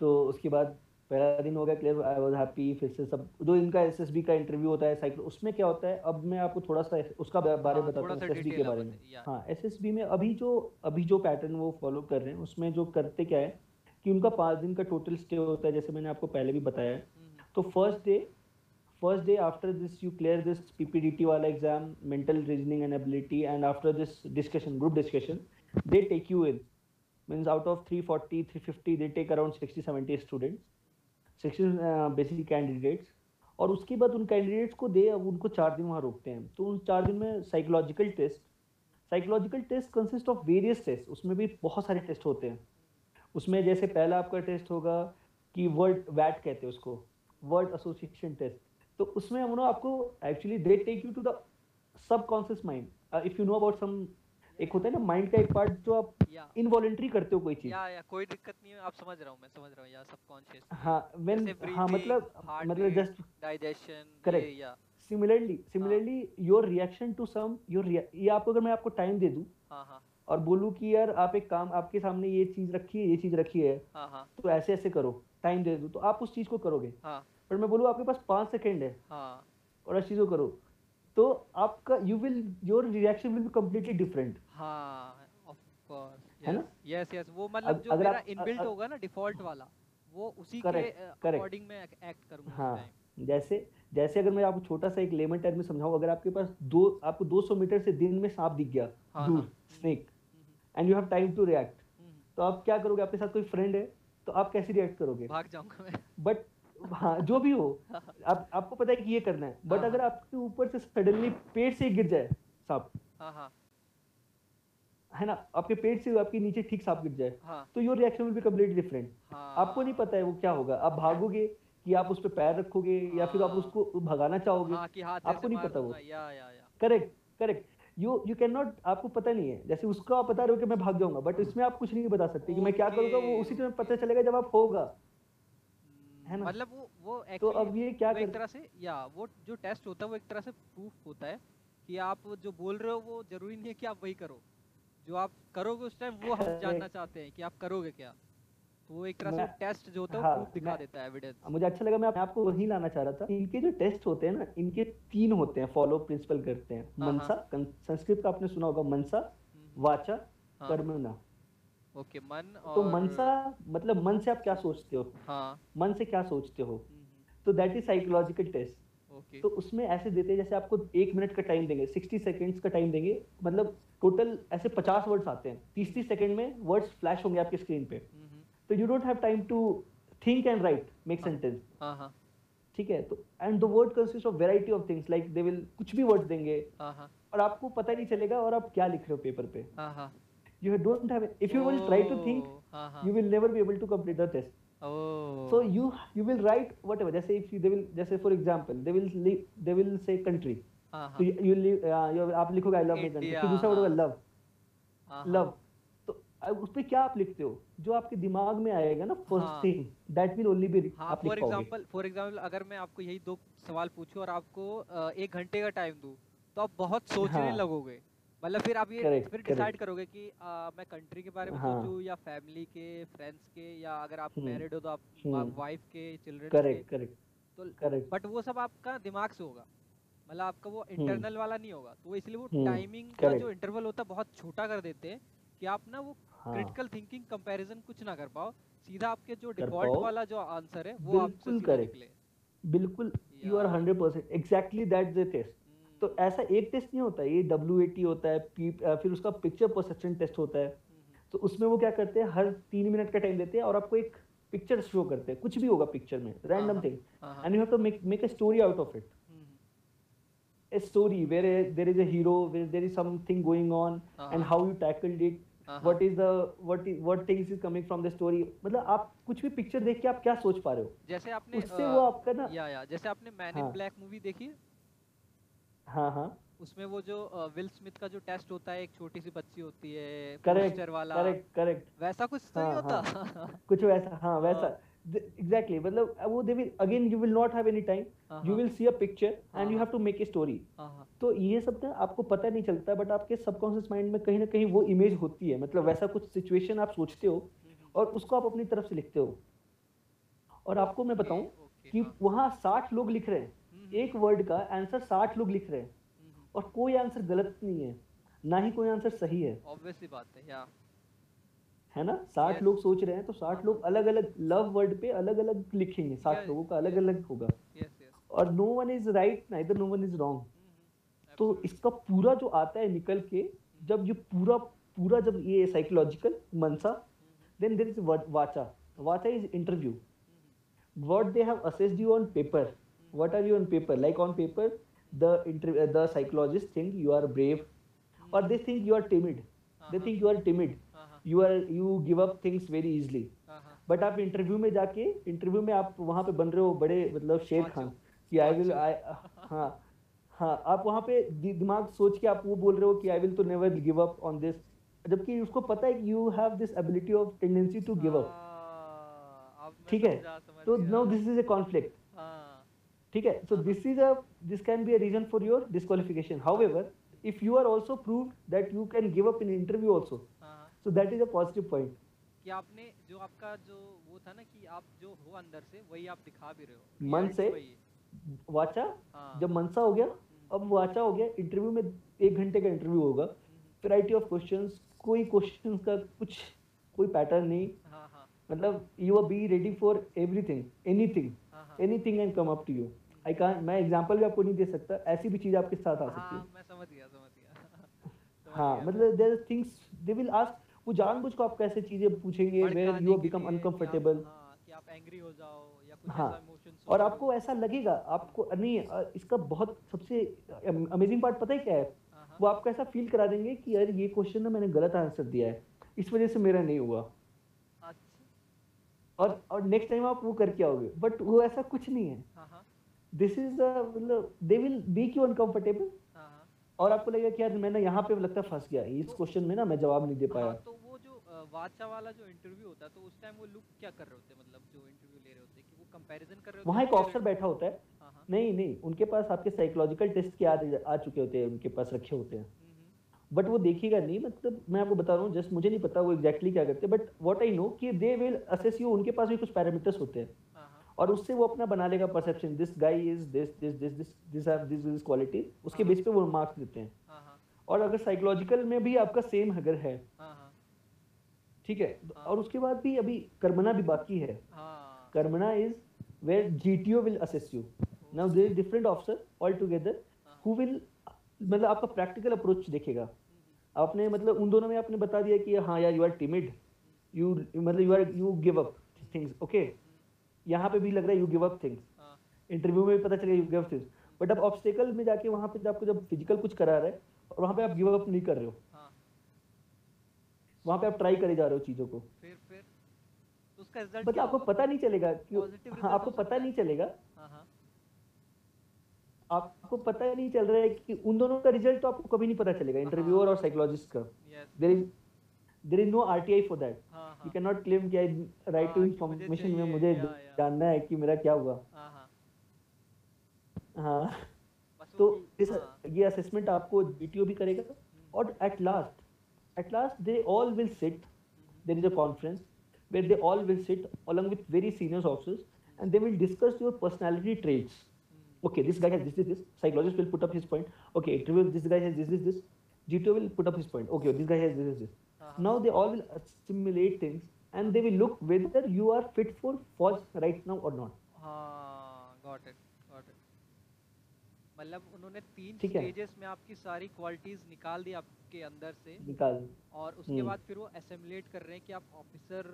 तो उसके बाद पहला दिन हो गया क्लियर आई वाज हैप्पी फिर से सब जो इनका एसएसबी का इंटरव्यू होता है साइकिल उसमें क्या होता है अब मैं आपको थोड़ा सा उसका बारे में हाँ बताता हूँ सा एसएसबी डिटेल के बारे में। या हाँ एसएसबी में अभी जो अभी जो पैटर्न वो फॉलो कर रहे हैं उसमें जो करते क्या है कि उनका पाँच दिन का टोटल स्टे होता है जैसे मैंने आपको पहले भी बताया है। हम्म, तो first day first day after this you clear this ppdt wala exam mental reasoning and ability and after this discussion group discussion they take you in. Means out of 340 350 they take around 60 70 students. 60 uh, basically candidates और उसके बाद उन candidates को दे अब उनको चार दिन वहाँ रोकते हैं। तो उन चार दिन में psychological test psychological test consist of various test उसमें भी बहुत सारे टेस्ट होते हैं। उसमें जैसे पहला आपका टेस्ट होगा कि वर्ड वैट कहते हैं उसको वर्ड एसोसिएशन टेस्ट तो उसमें हम आपको actually they take you to the subconscious mind if you know about some एक होता है ना माइंड का एक पार्ट जो आप इनवॉलेंट्री करते हो कोई चीज़। या या कोई दिक्कत नहीं है आप समझ रहा हूँ मैं समझ रहा हूँ या सबकॉन्शियस हाँ व्हेन हाँ मतलब मतलब जस्ट डाइजेशन करेक्ट या similarly similarly your reaction to some your ये आपको अगर मैं आपको टाइम दे दूँ हाँ हाँ। और बोलूँ कि यार आप एक काम आपके सामने ये चीज़ रखी है ये चीज़ रखी है हाँ हाँ। तो ऐसे ऐसे करो टाइम दे दूँ तो आप उस चीज़ को करोगे। हाँ। पर मैं बोलूँ आपके पास पाँच सेकंड है और उस चीज़ को करो तो आपका you will your reaction will be completely different हाँ ऑफ़ कोर्स है ना? यस यस वो मतलब जो मेरा इनबिल्ट होगा ना डिफ़ॉल्ट वाला वो उसी के अकॉर्डिंग में एक्ट करूँगा हाँ जैसे जैसे अगर मैं आपको छोटा सा एक लेमन टर्म में समझाऊं अगर आपके पास दो आपको 200 मीटर से दिन में सांप दिख गया हाँ, दूर snake and you have time to react तो आप क्या करोगे? आपके साथ कोई फ्रेंड है तो आप कैसे रिएक्ट करोगे? भाग जाऊँगा मैं। बट हाँ जो भी हो आप आपको पता है कि ये करना है बट हाँ, अगर हाँ। आपके ऊपर से सडनली पेड़ से गिर जाए सांप हाँ, है ना आपके पेट से आपके नीचे ठीक सांप गिर जाए हाँ. तो your reaction will be completely different आपको नहीं पता है वो क्या होगा। आप भागोगे कि आप उस पर पैर रखोगे हाँ, या फिर आप उसको भगाना चाहोगे? हाँ, आपको नहीं पता वो। Correct correct you you. Can not आपको पता नहीं है। जैसे उसको आप बता रहे हो कि मैं भाग जाऊँगा बट इसमें आप कुछ नहीं बता सकते कि मैं क्या करूँगा वो उसी टाइम पता चलेगा जब आप होगा। है ना? मतलब वो वो तो अब ये क्या एक तरह से या वो जो टेस्ट होता है वो एक तरह से प्रूफ होता है कि आप जो बोल रहे हो वो ज़रूरी नहीं है कि आप वही करो। जो आप करोगे उस टाइम वो हम जानना चाहते हैं कि आप करोगे क्या? तो वो एक तरह से टेस्ट जो होता है हाँ, दिखा देता है एविडेंस मुझे अच्छा लगा मैं आपको वही लाना चाह रहा था। इनके जो टेस्ट होते हैं ना इनके तीन होते हैं फॉलो प्रिंसिपल करते हैं। हाँ, मनसा हाँ। संस्कृत का आपने सुना होगा मनसा हम्म। वाचा कर्मणा ओके मन और तो मनसा मतलब मन से आप क्या सोचते हो? हाँ। मन से क्या सोचते हो? हम्म, हम्म। तो that is psychological test Okay. तो उसमें ऐसे देते हैं जैसे आपको एक मिनट का टाइम देंगे सिक्सटी सेकेंड्स का टाइम देंगे। मतलब टोटल ऐसे पचास वर्ड्स आते हैं। तीस तीस सेकेंड में वर्ड्स फ्लैश होंगे आपके स्क्रीन पे। तो you don't have time to think and write make sentence ठीक है? तो and the word consist of variety of things like they will कुछ भी वर्ड्स देंगे। हाँ, हाँ। और आपको पता नहीं चलेगा और आप क्या लिख रहे हो पेपर पे। You don't have if you will try to think you will never be able to complete the test so you you will write whatever जैसे if you, they will जैसे for example they will they will say country. तो you, you, uh, you आप लिखोगे I love my country फिर दूसरा होगा love. Love. उस पर क्या आप लिखते हो? जो आपके दिमाग में आएगा ना first thing that will only be आप फॉर एग्जांपल फॉर एग्जांपल अगर मैं आपको यही दो सवाल पूछूँ और आपको एक घंटे का टाइम दूँ तो आप बहुत सोचने हाँ. लगोगे। मतलब फिर आप ये correct, फिर डिसाइड करोगे कि आ, मैं कंट्री के बारे में हाँ. सोचूं या फैमिली के फ्रेंड्स के या अगर आप मैरिड हो तो आप वाइफ के चिल्ड्रन करेक्ट करेक्ट तो करेक्ट बट वो सब आपका दिमाग से होगा। मतलब आपका वो इंटरनल वाला नहीं होगा। तो इसलिए वो टाइमिंग का जो इंटरवल होता है बहुत छोटा कर देते हैं कि आप ना वो क्रिटिकल थिंकिंग कंपैरिजन कुछ ना कर पाओ। सीधा आपके जो डिफ़ॉल्ट वाला जो आंसर है वो आपसे निकले। बिल्कुल you. Are 100% exactly that's the test तो ऐसा एक टेस्ट नहीं होता ये डब्ल्यू होता है फिर उसका पिक्चर परसेप्शन टेस्ट होता है। तो उसमें वो क्या करते हैं हर तीन मिनट का टाइम देते हैं और आपको एक पिक्चर शो करते हैं। कुछ भी होगा पिक्चर में random thing and you have to make make a story out of it a story where a, there is a hero where there is something going on uh-huh. and how you tackled it what what things is coming from the story मतलब आप कुछ भी picture देख के आप क्या सोच पा रहे हो? जैसे आपने उससे वो आपका ना या या जैसे आपने मैन इन ब्लैक मूवी देखी? हाँ हाँ उसमें वो जो विल स्मिथ का जो टेस्ट होता है एक छोटी सी बच्ची होती है करेक्ट वाला। करेक्ट करेक्ट वैसा कुछ तो नहीं होता? हाँ, कुछ वैसा हाँ वैसा। exactly मतलब वो again you will not have any time. uh-huh. you will see a picture and you have to make a story. uh-huh. तो ये सब ना आपको पता नहीं चलता बट आपके सबकॉन्शियस माइंड में कहीं ना कहीं वो इमेज होती है। मतलब वैसा कुछ सिचुएशन आप सोचते हो और उसको आप अपनी तरफ़ से लिखते हो। और आपको मैं बताऊँ कि वहाँ साठ लोग लिख रहे हैं। एक वर्ड का आंसर साठ लोग लिख रहे हैं। और कोई आंसर गलत नहीं है ना ही कोई आंसर सही है। ऑब्वियसली बात है या है ना? साठ yes. लोग सोच रहे हैं तो साठ लोग अलग अलग लव वर्ड पे अलग अलग लिखेंगे। साठ लोगों का अलग अलग होगा। Yes, yes. और no one is right neither no one is wrong तो इसका पूरा जो आता है निकल के जब ये पूरा पूरा जब ये साइकोलॉजिकल मनसा देन देर इज़ वाचा। वाचा is interview what they have assessed you on paper. What are you on paper like on paper the inter- uh, the psychologist think you are brave or they think you are timid they think you are timid हाँ हाँ you are you give up things very easily हाँ हाँ but आप interview में जाके interview में आप वहाँ पे बन रहे हो बड़े मतलब शेर खान कि आई विल आई हाँ हाँ आप वहाँ पे दिमाग सोच के आप वो बोल रहे हो कि आई विल तो never give up on this जबकि उसको पता है कि you have this ability of tendency to give up हाँ, ठीक है तो now this is a conflict हाँ ठीक है? So this is a this can be a reason for your disqualification. However if you are also proved that you can give up in interview also हाँ। हाँ। so that is a positive point. कि आपने जो आपका जो वो था ना कि आप जो हो अंदर से वही आप दिखा भी रहे हो। मन से वाचा हाँ। जब मनसा हो गया अब वाचा हो गया इंटरव्यू में एक घंटे का इंटरव्यू होगा। वैरायटी ऑफ़ क्वेश्चंस कोई क्वेश्चन का कुछ कोई पैटर्न नहीं। हाँ हाँ। मतलब you are be ready for everything anything anything can come up to you I can मैं एग्जांपल भी आपको नहीं दे सकता ऐसी भी चीज़ आपके साथ आ सकती है। हाँ मैं समझ गया समझ गया। हाँ मतलब there things they will ask वो जानबूझ को आपको ऐसे चीज़ें पूछेंगे वेयर यू बिकम अनकंफर्टेबल हाँ कि आप एंग्री हो जाओ या कुछ हाँ, ऐसा और आपको ऐसा लगेगा आपको नहीं इसका बहुत सबसे अमेजिंग पार्ट पता है क्या है? हाँ, वो आपको ऐसा फील करा देंगे कि यार ये क्वेश्चन ना मैंने गलत आंसर दिया है इस वजह से मेरा नहीं हुआ। अच्छा। और और नेक्स्ट टाइम आप वो करके आओगे बट वो ऐसा कुछ नहीं है हाँ हाँ। दिस इज़ द मतलब they will make you uncomfortable और आपको लगेगा कि यार मैंने यहाँ पे लगता फंस गया। इस क्वेश्चन में ना मैं जवाब नहीं दे पाया। हाँ, तो वो जो वाचा वाला जो इंटरव्यू होता है तो उस टाइम वो लोग क्या कर रहे होते हैं? मतलब जो इंटरव्यू ले रहे होते हैं कि वो कंपैरिजन कर रहे होते वहाँ एक ऑफिसर बैठा होता है। हाँ हाँ। नहीं नहीं उनके पास आपके साइकोलॉजिकल टेस्ट के आ, आ चुके होते हैं उनके पास रखे होते हैं। हम्म, हम्म, बट वो देखिएगा नहीं मतलब मैं आपको बता रहा हूँ जस्ट मुझे नहीं पता वो एग्जैक्टली क्या करते बट व्हाट आई नो कि दे विल असेस यू उनके पास भी कुछ पैरामीटर्स होते हाँ। और उससे वो अपना बना लेगा perception this guy is this this this this this have this this quality उसके हाँ। बेस पे वो मार्क्स देते हैं। हाँ हाँ। और अगर साइकोलॉजिकल में भी आपका सेम अगर है हाँ हाँ। ठीक है हाँ। और उसके बाद भी अभी कर्मना भी बाकी है। हाँ। कर्मना is where GTO will assess you now there is different officer all together who. Will मतलब आपका प्रैक्टिकल अप्रोच देखेगा। आपने मतलब उन दोनों में आपने बता दिया कि हाँ यार यू आर टिमिड यू मतलब you are you give up things okay यहाँ पे भी लग रहा है you give up things interview में भी पता चलेगा यू गिव थिंग्स बट अब ऑब्स्टेकल में जाके वहाँ पे आपको जब फ़िज़िकल कुछ करा रहा है और वहाँ पे आप गिव अप नहीं कर रहे हो। हाँ। वहाँ पे आप ट्राई करे जा रहे हो चीज़ों को। फिर फिर उसका रिज़ल्ट मतलब आपको पता नहीं चलेगा कि हाँ आपको पता नहीं चलेगा। हाँ हाँ। आपको पता ही नहीं चल रहा है कि उन दोनों का रिज़ल्ट तो आपको कभी नहीं पता चलेगा इंटरव्यूअर और साइकोलॉजिस्ट का। There is there is no R T I for that हाँ यू हाँ कैन नॉट क्लेम कि आई राइट टू हाँ, इन्फॉर्मेशन में मुझे। जानना है कि मेरा क्या हुआ हाँ हाँ हाँ तो हाँ, ये असेसमेंट आपको जीटीओ भी करेगा और at last at last they all will sit there is a conference where they all will sit along with very senior officers and they will discuss your personality traits okay this guy has this this this psychologist will put up his point okay interview this guy has this this this gto will put up his point okay this guy has this this this हाँ, now they all will assimilate things and they will look whether you are fit for force right now or not हाँ got it got it मतलब उन्होंने तीन। Stages में आपकी सारी qualities निकाल दी आपके अंदर से निकाल और उसके हम्म। बाद फिर वो एसेमुलेट कर रहे हैं कि आप ऑफिसर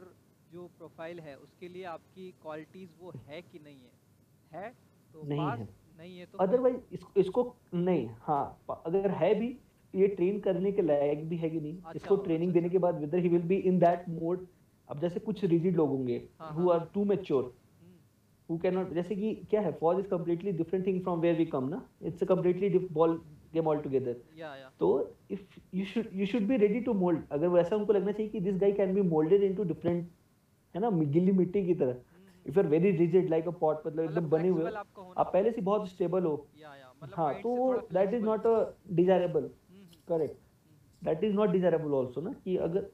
जो प्रोफ़ाइल है उसके लिए आपकी क्वालिटीज वो है कि नहीं है है तो नहीं पास है। नहीं है तो अदरवाइज़ इस, इसको नहीं हाँ अगर है भी ये ट्रेन करने के लायक भी है कि नहीं? अच्छा, इसको अच्छा, ट्रेनिंग अच्छा। देने के बाद whether he will be in that mode अब जैसे कुछ रिजिड लोग होंगे हाँ। Are too mature who can not जैसे कि क्या है फॉज is completely different thing from where we come ना? It's a completely ball game all together तो if you should you should be ready to mould अगर वैसा उनको लगना चाहिए कि this guy can be moulded into different है ना गिल्ली मिट्टी की तरह। If you are very rigid like a pot मतलब एकदम बने हुए आप पहले से बहुत स्टेबल हो। या या मतलब हाँ तो that is not a desirable correct that is not desirable also ना कि अगर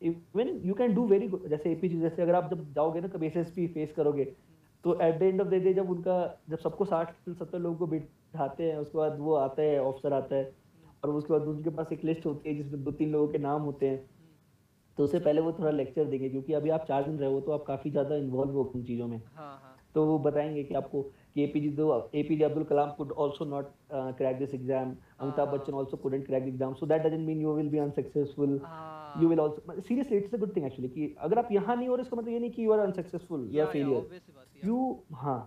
even you can do very good जैसे एपीजी जैसे अगर आप जब जाओगे ना कभी एसएसपी फेस करोगे तो at the end of the day जब उनका जब सबको साठ सत्तर लोगों को बिठाते हैं उसके बाद वो आता है ऑफिसर आता है और उसके बाद उनके पास एक लिस्ट होती है जिसमें दो तीन लोगों के नाम होते हैं तो उससे पहले वो थोड़ा लेक्चर देंगे क्योंकि अभी आप चार दिन रहे हो तो आप काफ़ी ज़्यादा इन्वॉल्व हो उन चीज़ों में। हाँ हाँ। तो वो बताएँगे कि आपको कि एपीजे दो APJ Abdul Kalam could also not crack this exam Amitabh हाँ। Bachchan also couldn't crack the exam so that doesn't mean you will be unsuccessful हाँ you will also seriously it's a good thing actually कि अगर आप यहाँ नहीं हो रहे इसका मतलब ये नहीं कि you are unsuccessful you are या failure ऑब्वियस सी बात है you हाँ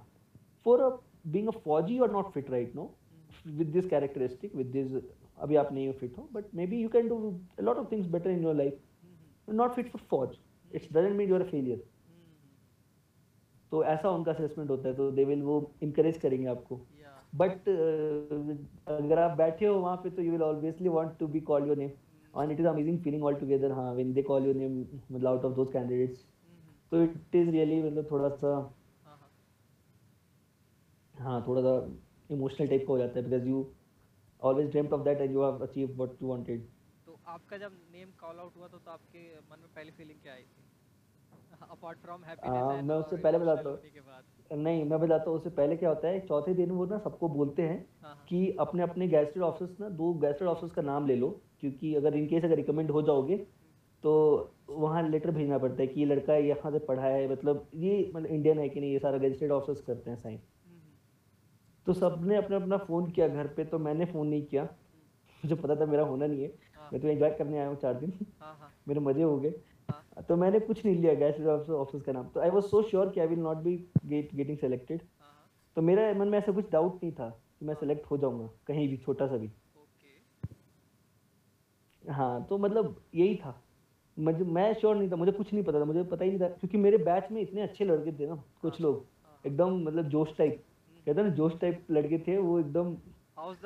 for a being a फौजी you are not fit right now hmm, with this characteristic with this अभी आप नहीं हो fit हो but maybe you can do a lot of things better in your life hmm, You're not fit for फौज it doesn't mean you are a failure हम्म, तो ऐसा उनका assessment होता है तो दे विल वो इनकरेज करेंगे आपको। बट अगर आप बैठे हो वहाँ पे तो you will obviously want to be call your name and it is amazing feeling altogether हाँ when they call your name मतलब of those candidates. हम्म, तो it is really मतलब थोड़ा सा हाँ हाँ हाँ थोड़ा सा इमोशनल टाइप का हो जाता है because you always dreamed of that and you have achieve what you wanted तो आपका जब नेम कॉल आउट हुआ तो, तो आपके मन में पहली फीलिंग क्या आई थी? अपार्ट फ्रॉम हैप्पीनेस मैं उससे पहले बताता हूँ। नहीं मैं बताता हूँ उससे पहले क्या होता है चौथे दिन वो ना सबको बोलते हैं हाँ हाँ। कि अपने अपने गैस्टेड ऑफिसर्स ना दो गैस्टेड ऑफिसर्स का नाम ले लो क्योंकि अगर इन केस अगर रिकमेंड हो जाओगे तो वहाँ लेटर भेजना पड़ता है कि ये लड़का यहाँ से पढ़ा है मतलब ये मतलब इंडियन है कि नहीं ये सारा गैस्टेड ऑफिसर्स करते हैं साइन। हम्म, तो सबने अपना अपना फ़ोन किया घर पे तो मैंने फ़ोन नहीं किया। मुझे पता था मेरा होना नहीं है। हाँ। मैं तो एंजॉय करने आया हूँ चार दिन। मेरे मज़े हो गए। तो मैंने कुछ नहीं लिया गैस ऑफ़िस का नाम। तो आई वॉज़ सो श्योर कि I will not be get getting selected हाँ। हाँ तो मेरे मन में ऐसा कुछ डाउट नहीं था कि मैं सेलेक्ट हो जाऊँगा कहीं भी छोटा सा भी। हाँ तो मतलब यही था। मुझे मैं श्योर नहीं था मुझे कुछ नहीं पता था मुझे पता ही नहीं था क्योंकि मेरे बैच में इतने अच्छे लड़के थे ना कुछ लोग हाँ। एकदम मतलब जोश टाइप कहते हैं ना जोश टाइप लड़के थे वो एकदम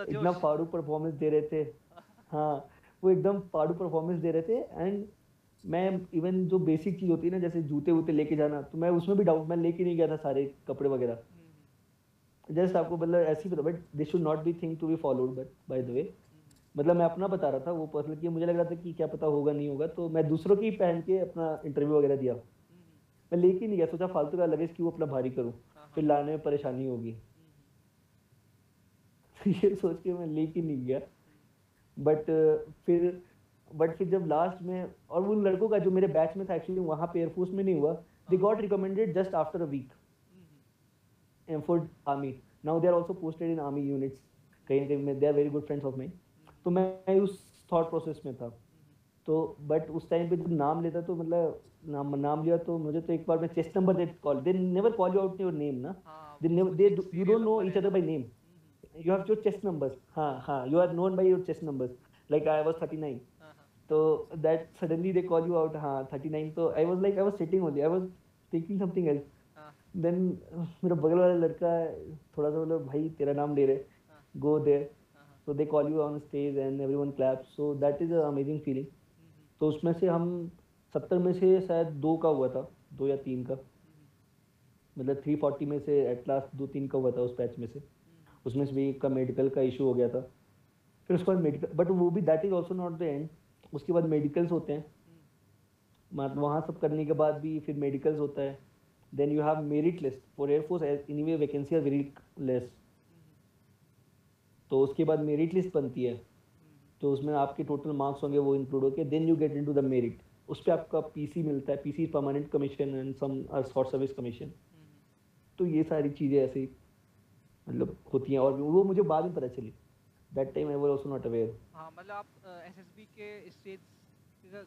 इतना फाड़ू परफॉर्मेंस दे रहे थे। हाँ वो एकदम फाड़ू परफॉर्मेंस दे रहे थे एंड मैं इवन जो बेसिक चीज़ होती है ना जैसे जूते वूते लेके जाना तो मैं उसमें भी डाउट मैं लेके नहीं गया था सारे कपड़े वगैरह। हम्म, जस्ट आपको मतलब ऐसे ही पता but they should not be thing to be followed but by the way मतलब मैं अपना बता रहा था वो पर्सनल कि मुझे लग रहा था कि क्या पता होगा नहीं होगा तो मैं दूसरों की पहन के अपना इंटरव्यू वगैरह दिया। हम्म, मैं लेके नहीं गया सोचा फालतू का लगेज वो अपना भारी करूँ हाँ, फिर लाने में परेशानी होगी। ये सोच के मैं लेके नहीं गया। बट फिर बट फिर जब लास्ट में और उन लड़कों का जो मेरे बैच में था एक्चुअली वहाँ पे एयरफोर्स में नहीं हुआ they got recommended just after a week hmm, for army now they are also posted in army units कहीं ना कहीं they are very good friends of my तो मैं उस थॉट प्रोसेस में था। तो बट उस टाइम पे जब नाम लेता तो मतलब नाम नाम लिया तो मुझे तो एक बार मैं chest number they call they never call you out your name ना? They they you don't know each other by name you have your chest numbers. हाँ हाँ are known by your chest numbers. Like I was 39 हाँ, हाँ, तो that suddenly they call you out हाँ thirty तो I was like I was sitting only I was thinking something else then मेरा बगल वाला लड़का थोड़ा सा मतलब भाई तेरा नाम ले रहे go there so they call you on stage and everyone so that is amazing feeling तो उसमें से हम सत्तर में से शायद दो का हुआ था दो या तीन का। हम्म। मतलब थ्री फोर्टी में से एट लास्ट दो तीन का हुआ था उस पैच में से। हम्म। उसमें से भी एक का मेडिकल का इशू हो गया था। फिर उसके बाद मेडिकल बट वो भी that is also not the end उसके बाद मेडिकल्स होते हैं। मतलब वहाँ सब करने के बाद भी फिर मेडिकल्स होता है। Then you have merit list for air force anyway vacancy are very less तो उसके बाद मेरिट लिस्ट बनती है। तो उसमें आपके टोटल मार्क्स होंगे, वो इंक्लूड होके then you get into the merit उस पर आपका पीसी मिलता है। P PC permanent commission and some short service commission तो ये सारी चीज़ें ऐसे मतलब होती हैं। और वो मुझे बाद में पता चली। That time I was also not aware हाँ मतलब आप एसएसबी के स्टेज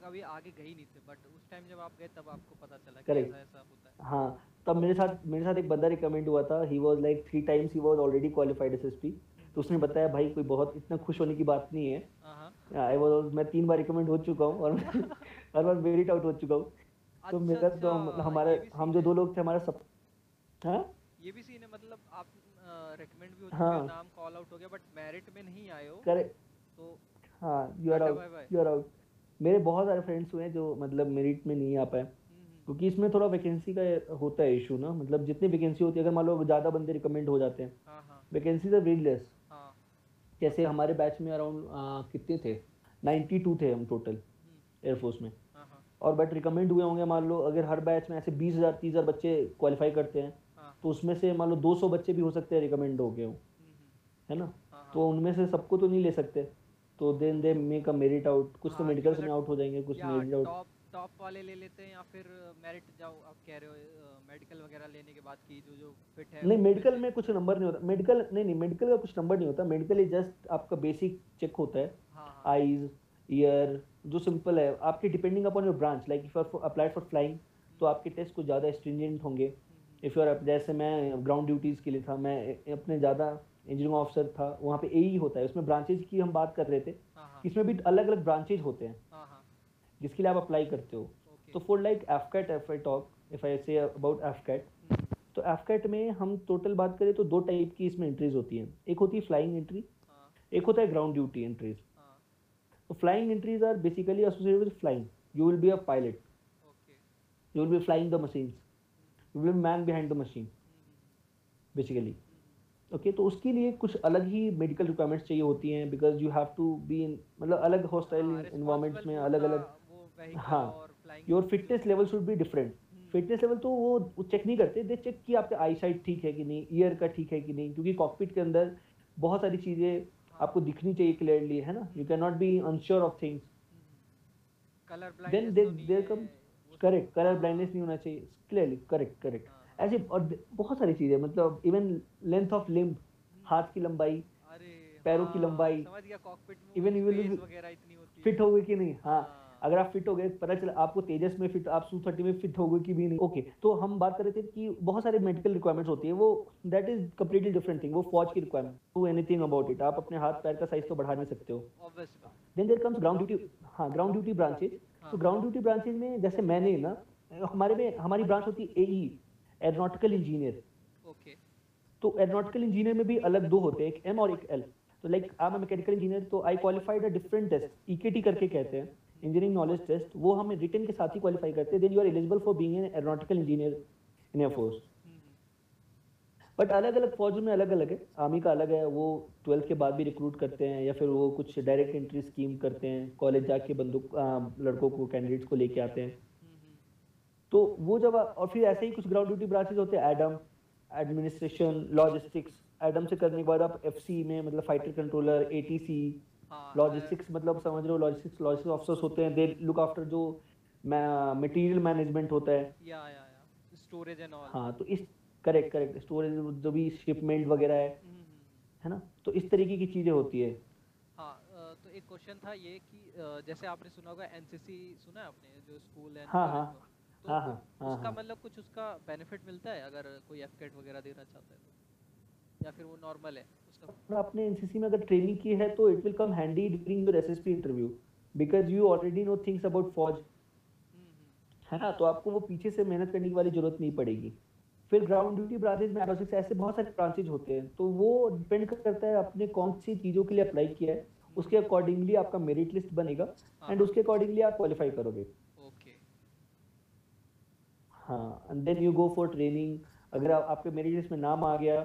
कभी आगे गए नहीं थे बट उस टाइम जब आप गए तब आपको पता चला कि Correct. ऐसा ऐसा होता है। हाँ तब मेरे साथ मेरे साथ एक बंदा रिकमेंड हुआ था he was like three times he was already qualified SSB तो उसने बताया भाई कोई बहुत इतना खुश होने की बात नहीं है। हाँ, आई वाज मैं तीन बार रिकमेंड हो चुका हूँ और हर बार आउट हो चुका हूँ। तो अच्छा, मेरा तो हम- अच्छा, हमारा ये भी हम जो दो लोग थे हमारा सब हाँ? ये भी सीन है मतलब आप रेकमेंड भी हो चुके हाँ। नाम कॉल आउट हो गया बट मेरिट में नहीं आए हो करेक्ट तो हाँ you are out. You are out मेरे बहुत सारे फ्रेंड्स हुए हैं जो मतलब मेरिट में नहीं आ पाए हम्म, हम्म, क्योंकि इसमें थोड़ा वैकेंसी का होता है इशू ना मतलब जितनी वैकेंसी होती है अगर मान लो ज़्यादा बंदे रिकमेंड हो जाते हैं हाँ हाँ। वैकेंसीज आर वेरी लेस हाँ। जैसे हमारे बैच में अराउंड कितने थे? 92 थे हम टोटल हम्म, एयरफोर्स में। हाँ हाँ। और बट रिकमेंड हुए होंगे मान लो अगर हर बैच में ऐसे बीस हज़ार तीस हज़ार बच्चे क्वालिफाई करते हैं हाँ तो उसमें से मान लो 200 बच्चे भी हो सकते हैं रिकमेंड हो गए हो है ना? हाँ, हाँ। तो उनमें से सबको तो नहीं ले सकते। तो then they make a merit out कुछ तो हाँ, मेडिकल मतलब में आउट हो जाएँगे कुछ मेरिट आउट टॉप टॉप वाले ले लेते हैं या फिर मेरिट जाओ आप कह रहे हो मेडिकल वगैरह लेने के बाद की जो जो फिट है नहीं मेडिकल में कुछ नंबर नहीं होता। मेडिकल नहीं नहीं मेडिकल का कुछ नंबर नहीं होता। मेडिकल इज़ जस्ट आपका बेसिक चेक होता है। हाँ हाँ। आईज ईयर जो सिंपल है। आपके depending upon your branch like if you applied for flying तो आपके टेस्ट कुछ ज़्यादा स्ट्रिंजेंट होंगे। इफ़ यू आर जैसे मैं ग्राउंड ड्यूटीज़ के लिए था मैं अपने ज़्यादा इंजीनियरिंग ऑफिसर था वहाँ पे ए होता है उसमें ब्रांचेज की हम बात कर रहे थे हाँ हाँ। इसमें भी अलग अलग ब्रांचेज होते हैं। हाँ जिसके लिए आप अप्लाई करते हो। तो for like AFCAT if I talk if I say about AFCAT तो एफकेट में हम टोटल बात करें तो दो टाइप की इसमें एंट्रीज होती हैं। एक होती है फ्लाइंग एंट्री एक होता है ग्राउंड ड्यूटी एंट्रीज तो flying entries are basically associated with flying you will be a pilot okay you will be flying the man behind the machine hmm, basically. Okay तो उसके लिए कुछ अलग ही मेडिकल रिक्वायरमेंट्स चाहिए होती हैं because you have to be in मतलब अलग हॉस्टाइल इन्वायरमेंट्स में अलग अलग हाँ, your fitness level should be different fitness level तो वो चेक नहीं करते दे चेक कि आपका आई साइट ठीक है कि नहीं ईयर का ठीक है कि नहीं क्योंकि कॉकपिट के अंदर बहुत सारी चीज़ें हाँ, आपको दिखनी चाहिए क्लियरली है ना? You can not be unsure of things hmm, color then correct colour blindness नहीं होना चाहिए। क्लियरली करेक्ट करेक्ट ऐसे और बहुत सारी चीज़ें मतलब इवन लेंथ ऑफ़ लिम्ब हाथ की लंबाई पैरों की हाँ, लंबाई, होती है। फिट हो गए कि नहीं? हाँ हाँ, अगर आप फिट हो गए पता चला आपको तेजस में फिट आप सू थर्टी में फिट हो गए कि भी नहीं? ओके तो हम बात कर रहे थे कि बहुत सारे मेडिकल रिक्वायरमेंट्स होती है वो that is completely different thing वो फौज की requirement to anything about it आप अपने हाथ पैर का साइज़ तो बढ़ा नहीं सकते हो। Then there comes ground duty हाँ ग्राउंड ड्यूटी ब्रांचेज तो ग्राउंड ड्यूटी ब्रांचेज में जैसे मैंने ना हमारे में हमारी ब्रांच होती है ए एरोनॉटिकल इंजीनियर ओके तो एरोनॉटिकल इंजीनियर में भी अलग दो होते हैं एक एम और एक एल तो like I am mechanical engineer तो I qualified a different test EKT करके कहते हैं इंजीनियरिंग नॉलेज टेस्ट वो हम रिटर्न के साथ ही क्वालिफाई करते हैं then you are eligible for being an aeronautical engineer in air force but अलग अलग फौज में अलग अलग है। आर्मी का अलग है वो ट्वेल्थ के बाद भी रिक्रूट करते हैं या फिर वो कुछ डायरेक्ट एंट्री स्कीम करते हैं कॉलेज जाके बंदूक लड़कों को कैंडिडेट्स को लेके आते हैं। तो वो जब और फिर ऐसे ही कुछ ग्राउंड ड्यूटी ब्रांचेज होते हैं। एडम एडमिनिस्ट्रेशन लॉजिस्टिक्स एडम से करने के बाद आप एफ़ में मतलब फाइटर कंट्रोलर ए लॉजिस्टिक्स मतलब समझ रहे हो लॉजिस्टिक्स लॉजिस्टिक्स ऑफिसर्स होते हैं। दे लुक आफ्टर जो मटेरियल मैनेजमेंट होता है। या या या स्टोरेज एंड ऑल हाँ तो इस करेक्ट करेक्ट स्टोरेज जो भी शिपमेंट वगैरह है है ना? तो इस तरीके की चीज़ें होती है। हाँ तो एक क्वेश्चन था ये कि जैसे आपने सुना होगा एनसीसी सुना है आपने जो स्कूल है हाँ, हाँ, तो हाँ, हाँ, हाँ, उसका हाँ। मतलब कुछ उसका बेनिफिट मिलता है अगर कोई वगैरह देना चाहता है तो? या फिर वो नॉर्मल है उसका? आपने एनसीसी में अगर ट्रेनिंग की है तो it will come handy during your SSB interview because you already know things about फौज हम्म, हम्म, है ना? तो आपको वो पीछे से मेहनत करने की वाली ज़रूरत नहीं पड़ेगी। फिर ग्राउंड ड्यूटी ब्रांचेज में एरोसिक्स ऐसे बहुत सारे ब्रांचेज होते हैं तो वो डिपेंड करता है आपने कौन सी चीज़ों के लिए अप्लाई किया है उसके अकॉर्डिंगली आपका मेरिट लिस्ट बनेगा हाँ, एंड उसके अकॉर्डिंगली आप क्वालिफाई करोगे। हाँ and then you go for training अगर आप, आपके मेरिट लिस्ट में नाम आ गया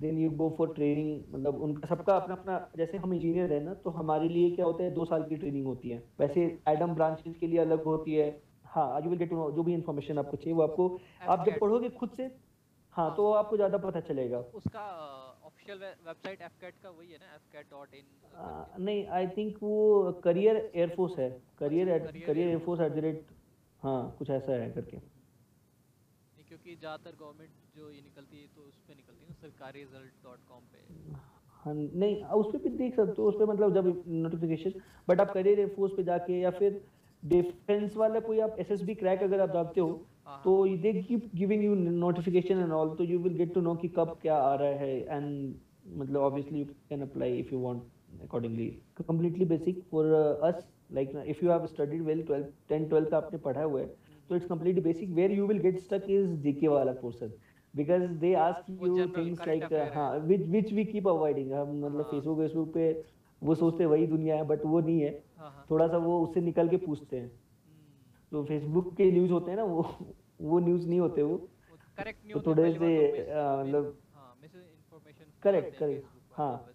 then you go for training मतलब उनका सबका अपना अपना जैसे हम इंजीनियर है ना तो हमारे लिए क्या होता है दो साल की ट्रेनिंग होती है। वैसे एडम ब्रांचेज के लिए अलग होती है हाँ you will get to know जो भी इन्फॉर्मेशन आपको चाहिए वो आपको आप जब पढ़ोगे खुद से हाँ तो आपको ज़्यादा पता चलेगा। उसका ऑफिशियल वेबसाइट एफकेट का वही है ना आ, fcat.in नहीं आई थिंक वो करियर एयरफोर्स है। Career career air force at the rate हाँ कुछ ऐसा है करके। क्योंकि ज़्यादातर गवर्नमेंट जो ये निकलती है तो उस पे निकलती है ना सरकारी रिज़ल्ट डॉट कॉम पे। हाँ नहीं उस पर भी देख सकते हो उस पर मतलब जब नोटिफिकेशन बट आप करियर एयरफोर्स पे जाके या फिर डिफेंस वाला कोई आप एसएसबी क्रैक अगर आप जानते हो हाँ। तो they keep giving you notification and all तो you will get to know कि कब क्या आ रहा है एंड मतलब obviously you can apply if you want accordingly completely basic for us like if you have studied well 12 10 12 आपने पढ़ा हुआ है तो it's completely basic where you will get stuck is GK वाला पोर्शन because they ask वो you general things current like uh, affair है। हाँ which which we keep avoiding. हम मतलब हाँ। फेसबुक फेसबुक पे वो सोचते हैं वही दुनिया है बट वो नहीं है. हाँ हाँ। थोड़ा सा वो उससे निकल के पूछते हैं। हम्म, तो फेसबुक के न्यूज़ होते हैं ना वो वो न्यूज़ नहीं होते वो। करेक्ट तो न्यूज़ थोड़े से मतलब correct misinformation Correct, correct, हाँ।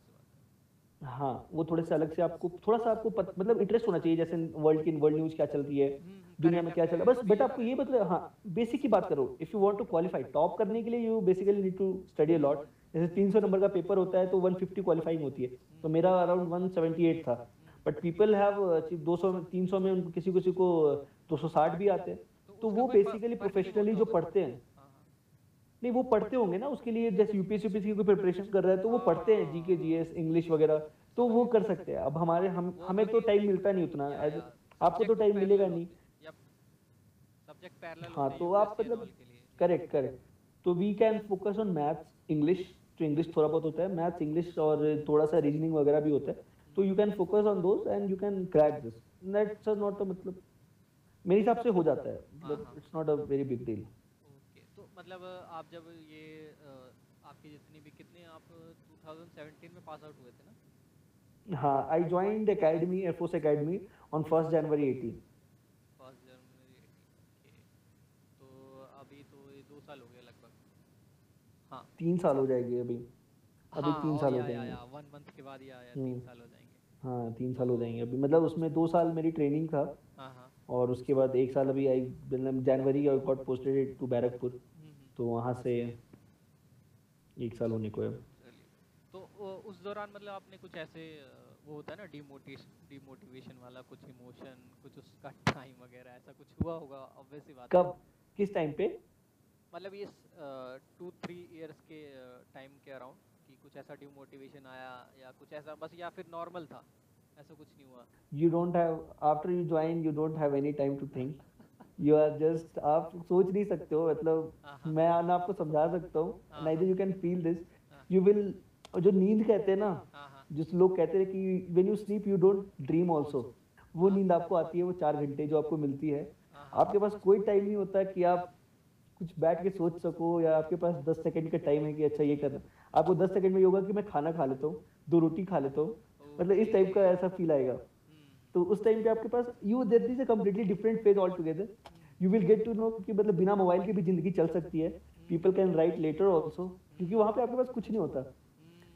हाँ। वो थोड़े से अलग से आपको थोड़ा सा आपको मतलब इंटरेस्ट होना चाहिए जैसे वर्ल्ड की वर्ल्ड न्यूज़ क्या चल रही है। दुनिया में क्या चल रहा है? बस बेटा आपको ये मतलब हाँ बेसिक की बात करो। If you want to qualify top करने के लिए you basically need to study a lot जैसे 300 नंबर का पेपर होता है तो 150 क्वालिफाइंग होती है। तो मेरा अराउंड 178 था। बट पीपल हैव 200 में 300 में किसी किसी को 260 भी आते हैं। तो वो बेसिकली प्रोफेशनली जो पढ़ते हैं। नहीं वो पढ़ते होंगे ना उसके लिए जैसे यूपीएससी यूपीएससी की कोई प्रिपरेशन कर रहा है तो वो पढ़ते हैं जीके जीएस इंग्लिश वगैरह। तो वो कर सकते हैं। अब हमारे हम हमें तो टाइम मिलता नहीं उतना। आपको तो टाइम मिलेगा नहीं। हैं, तो आप मतलब। करेक्ट करेक्ट तो we can focus on maths English तो इंग्लिश थोड़ा बहुत होता है मैथ्स इंग्लिश और थोड़ा सा रीजनिंग वगैरह भी होता है तो you can focus on those and you can crack this that's not a मतलब मेरे हिसाब से हो जाता है। It's not a very big deal okay तो मतलब आप जब ये आपकी जितनी भी कितने आप 2017 में पास आउट हुए थे ना? हाँ I joined academy air force academy on first January 18 first January okay तो अभी तो ये दो साल हो गए लगभग हाँ तीन साल हो जाएगी अभी। अभी हाँ, तीन साल हो जाएँगे। वन मंथ के बाद या या तीन हम्म। साल हो जाएँगे। हाँ तीन साल हो जाएँगे अभी। मतलब उसमें दो साल मेरी ट्रेनिंग था हाँ हाँ। और उसके बाद एक साल अभी आई मतलब January I got posted to Barrackpore तो वहाँ से एक साल होने को है। तो उस दौरान मतलब आपने कुछ ऐसे वो होता है ना डिमोटिवेशन डिमोटिवेशन वाला कुछ इमोशन कुछ उसका टाइम वगैरह ऐसा कुछ हुआ होगा? ऑब्वियसली बात कब? किस टाइम पे? मतलब ये टू थ्री इयर्स के टाइम के अराउंड कि कुछ ऐसा डिमोटिवेशन आया या कुछ ऐसा बस या फिर नॉर्मल था ऐसा कुछ नहीं हुआ। You don't have after you join you don't have any time to think you are just आप सोच नहीं सकते हो मतलब हाँ, हाँ। मैं ना आपको समझा सकता हूँ neither you can feel this. You will जो नींद कहते हैं ना हाँ जिस लोग कहते हैं कि when you sleep you don't dream also वो नींद आपको आती है वो चार घंटे जो आपको मिलती हाँ। आपके पास कोई टाइम नहीं होता कि आप कुछ बैठ के सोच सको या आपके पास दस सेकंड का टाइम है कि अच्छा ये करना। आपको दस सेकंड में ये होगा कि मैं खाना खा लेता हूँ दो रोटी खा लेता हूँ मतलब इस टाइप का ऐसा फील आएगा। तो उस टाइम पे आपके पास you that is a completely different phase all together you will get to know कि मतलब बिना मोबाइल के भी ज़िंदगी चल सकती है। People can write letter also क्योंकि वहाँ पे आपके पास कुछ नहीं होता।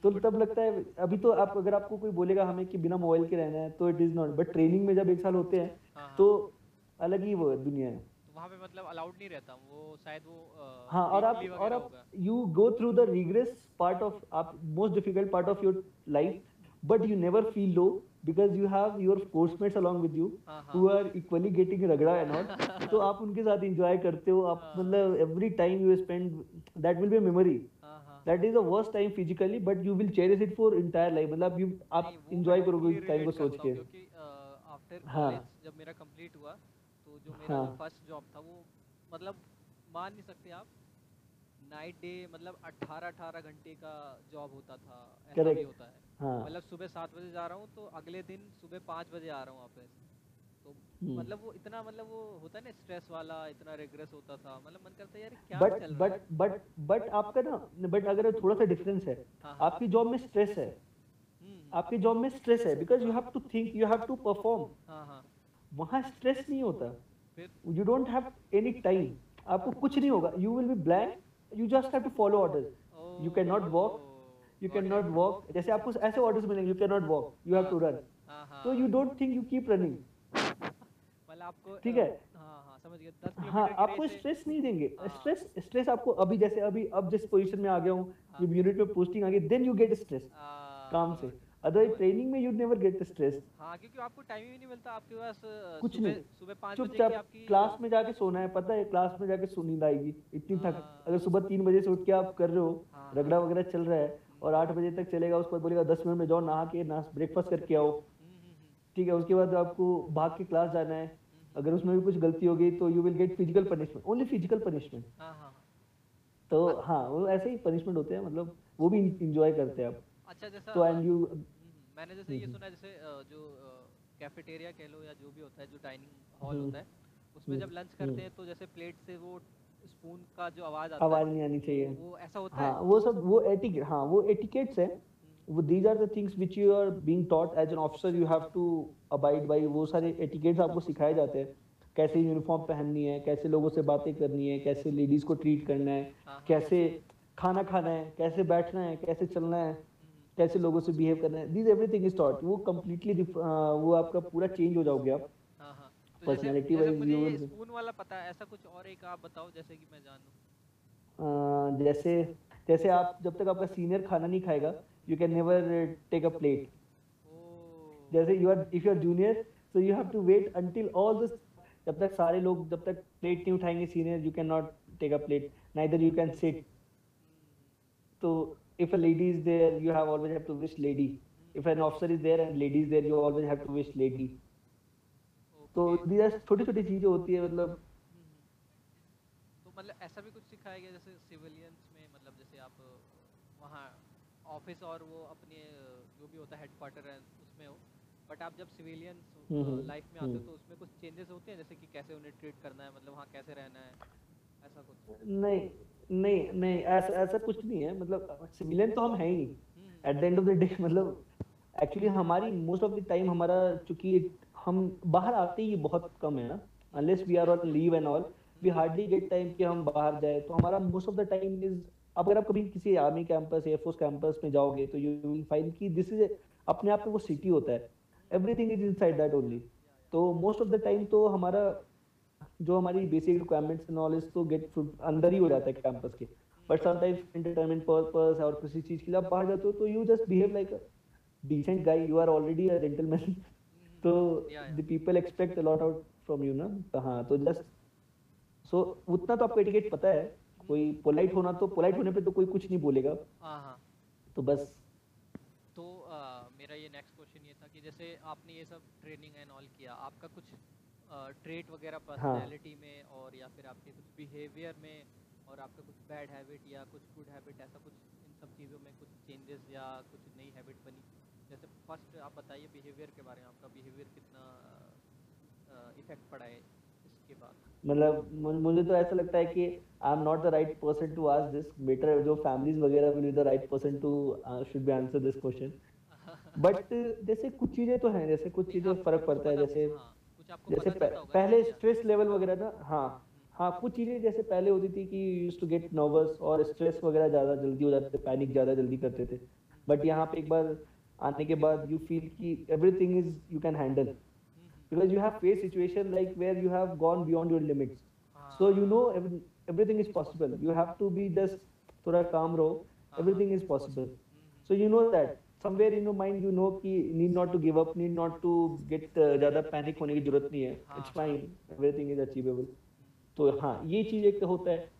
तो तब लगता है अभी तो आप अगर आपको कोई बोलेगा हमें कि बिना मोबाइल के रहना है तो it is not but training में जब एक साल होते हैं हाँ, तो अलग ही वो दुनिया है। वहाँ पे मतलब अलाउड नहीं रहता वो शायद वो अ, हाँ और आप और आप you go through the rigorous part of आप most difficult part of your life but you never feel low because you have your coursemates along with you हाँ, who are equally getting रगड़ा एंड ऑल तो आप उनके साथ enjoy करते हो आप हाँ। मतलब every time you spend that will be memory that is the worst time physically but you will cherish it for entire life मतलब you आप एंजॉय करोगे उस टाइम को सोच के। आफ्टर हाँ। जब मेरा कंप्लीट हुआ जो मेरा हाँ। फ़र्स्ट जॉब था वो मतलब मान नहीं सकते आप। नाइट डे मतलब 18 18 घंटे का जॉब होता था ऐसा भी होता है। हाँ। मतलब सुबह सात बजे जा रहा हूँ तो अगले दिन सुबह पाँच बजे आ रहा हूँ वापस। तो हम्म। मतलब वो इतना मतलब वो होता है ना स्ट्रेस वाला इतना रिग्रेस होता था। मतलब मन करता है यार क्या बट चल रहा बट बट बट आपका ना बट अगर थोड़ा सा डिफरेंस है हाँ, हाँ। आपकी जॉब में स्ट्रेस है। हम्म, आपकी जॉब में स्ट्रेस है because you have to think you have to perform वहाँ स्ट्रेस नहीं होता। You don't have any time आपको कुछ नहीं होगा. You will be blank you just have to follow orders You cannot walk, you can not walk जैसे आपको ऐसे ऑर्डर्स मिलेंगे you can not walk you have to run तो you don't think you keep running आपको ठीक है। हाँ हाँ समझ गया. हाँ आपको स्ट्रेस नहीं देंगे. हाँ। स्ट्रेस स्ट्रेस आपको अभी जैसे अभी अब जिस पोजीशन में आ गया हाँ। यूनिट में पोस्टिंग आ गई देन यू गेट स्ट्रेस काम से। अदरवाइज़ ट्रेनिंग में you never get the stress हाँ क्योंकि आपको टाइम ही नहीं मिलता आपके पास कुछ नहीं। सुबह पाँच बजे की चुपचाप आपकी क्लास में जाके सोना है पता है क्लास में जाके सो नींद आएगी इतनी थक हाँ। अगर सुबह तीन बजे से उठ के आप कर रहे हो हाँ, रगड़ा वगैरह चल रहा है और आठ बजे तक चलेगा उसके बाद बोलेगा दस मिनट में जाओ नहा के नाश ब्रेकफास्ट करके आओ। हम्म, हम्म, हम्म, ठीक है उसके बाद आपको भाग के क्लास जाना है। अगर उसमें भी कुछ गलती हो गई तो you will get physical punishment only physical punishment हाँ हाँ हाँ। तो हाँ वो ऐसे ही पनिशमेंट होते हैं मतलब वो भी इंजॉय करते हैं आप। अच्छा जैसा तो एंड यू मैंने जैसे ये हम्म। सुना है जैसे जो कैफेटेरिया कह लो या जो भी होता है जो डाइनिंग हॉल हम्म, होता है उसमें हम्म, जब लंच हम्म। करते हैं तो जैसे प्लेट से वो स्पून का जो आवाज़ आता आवाज़ नहीं आनी चाहिए। वो ऐसा होता हाँ है? वो सब वो एटिकेट हाँ वो एटिकेट्स है। हम्म, वो these are the things which you are being taught as an officer you have to abide by वो सारे एटिकेट्स आपको सिखाए जाते हैं। कैसे यूनिफॉर्म पहननी है कैसे लोगों से बातें करनी है कैसे लेडीज़ को ट्रीट करना है हाँ, हाँ, कैसे खाना खाना है कैसे बैठना है कैसे चलना है। हम्म, कैसे लोगों से बिहेव करना है। दिस एवरीथिंग इज़ टॉट वो कम्प्लीटली वो आपका पूरा चेंज हो जाओगे आप। ये will- स्पून वाला पता है ऐसा कुछ और एक आप बताओ जैसे कि मैं जान। जैसे जैसे आप जब तक आपका सीनियर खाना नहीं खाएगा you can never take a plate जैसे you are if you are junior so you have to wait until all the जब तक सारे लोग जब तक प्लेट नहीं उठाएँगे senior you can not take a plate neither you can sit तो if a lady is there you have always have to wish lady. If an officer is there and lady is there you always have to wish lady. तो these छोटी छोटी चीज़ें होती है मतलब। तो मतलब ऐसा भी कुछ सिखाया गया जैसे सिविलियंस में मतलब जैसे आप वहाँ ऑफ़िस और वो अपने जो भी होता है हेडक्वार्टर है उसमें हो। बट आप जब सिविलियंस हम्म, लाइफ में आते हो हम्म। तो उसमें कुछ चेंजेस होते हैं? जैसे कि कैसे उन्हें ट्रीट करना है मतलब वहाँ कैसे रहना है? ऐसा कुछ। नहीं नहीं नहीं, ऐसा ऐसा कुछ नहीं है। मतलब सिविलियन तो हम हैं ही। At the end of the day मतलब एक्चुअली हमारी मोस्ट ऑफ़ द टाइम हमारा, चूँकि हम बाहर आते ही बहुत कम है ना। Unless we are on leave and all we hardly get time कि हम बाहर जाए। तो हमारा most of the time is अगर आप कभी किसी आर्मी कैंपस एयरफोर्स कैंपस में जाओगे तो यू विल फाइंड कि दिस इज़ अपने आप में वो सिटी होता है। Everything is inside that only तो मोस्ट ऑफ़ द टाइम तो हमारा जो हमारी बेसिक रिक्वायरमेंट्स नॉलेज तो गेट अंदर ही हो जाता है कैंपस के। बट समटाइम्स एंटरटेनमेंट पर्पस और किसी चीज़ के लिए आप बाहर जाते हो तो you just behave like a decent guy. You are already a gentleman. तो the people expect a lot out from you ना? तो हाँ तो just so उतना तो आपको एटिकेट पता है। कोई पोलाइट होना तो पोलाइट होने पे तो कोई कुछ नहीं बोलेगा। हाँ हाँ। तो बस। तो अ, मेरा ये नेक्स्ट क्वेश्चन ये था कि जैसे आपने ये सब ट्रेनिंग एंड ऑल किया आपका कुछ ट्रेट वगैरह पर्सनालिटी में और या फिर आपके कुछ बिहेवियर में और आपका कुछ बैड हैबिट या कुछ गुड हैबिट ऐसा कुछ इन सब चीज़ों में कुछ चेंजेस या कुछ नई हैबिट बनी? जैसे फ़र्स्ट आप बताइए बिहेवियर के बारे में आपका बिहेवियर कितना इफ़ेक्ट पड़ा है इसके बाद? मतलब मुझे तो ऐसा लगता है कि I am not the right person to ask this better जो फैमिलीज़ वगैरह will be the right person to should be answer this question but जैसे कुछ चीज़ें तो हैं जैसे कुछ चीज़ें आप फ़र्क पड़ता है जैसे हाँ, जैसे पहले स्ट्रेस लेवल वगैरह ना हाँ हाँ कुछ चीज़ें जैसे पहले होती थी कि यूज़ टू गेट नर्वस और स्ट्रेस वगैरह ज़्यादा जल्दी हो जाते थे पैनिक ज़्यादा जल्दी करते थे। बट यहाँ पे एक बार आने के बाद यू फील कि everything is you can handle because you have face situation like where you have gone beyond your limits so you know everything is possible you have to be just थोड़ा calm रहो। Everything is possible so you know that somewhere in your mind you know कि need not to give up need not to get uh, ज़्यादा panic होने की ज़रूरत नहीं है। it's fine. Everything is achievable. तो हाँ ये चीज़ एक होता है।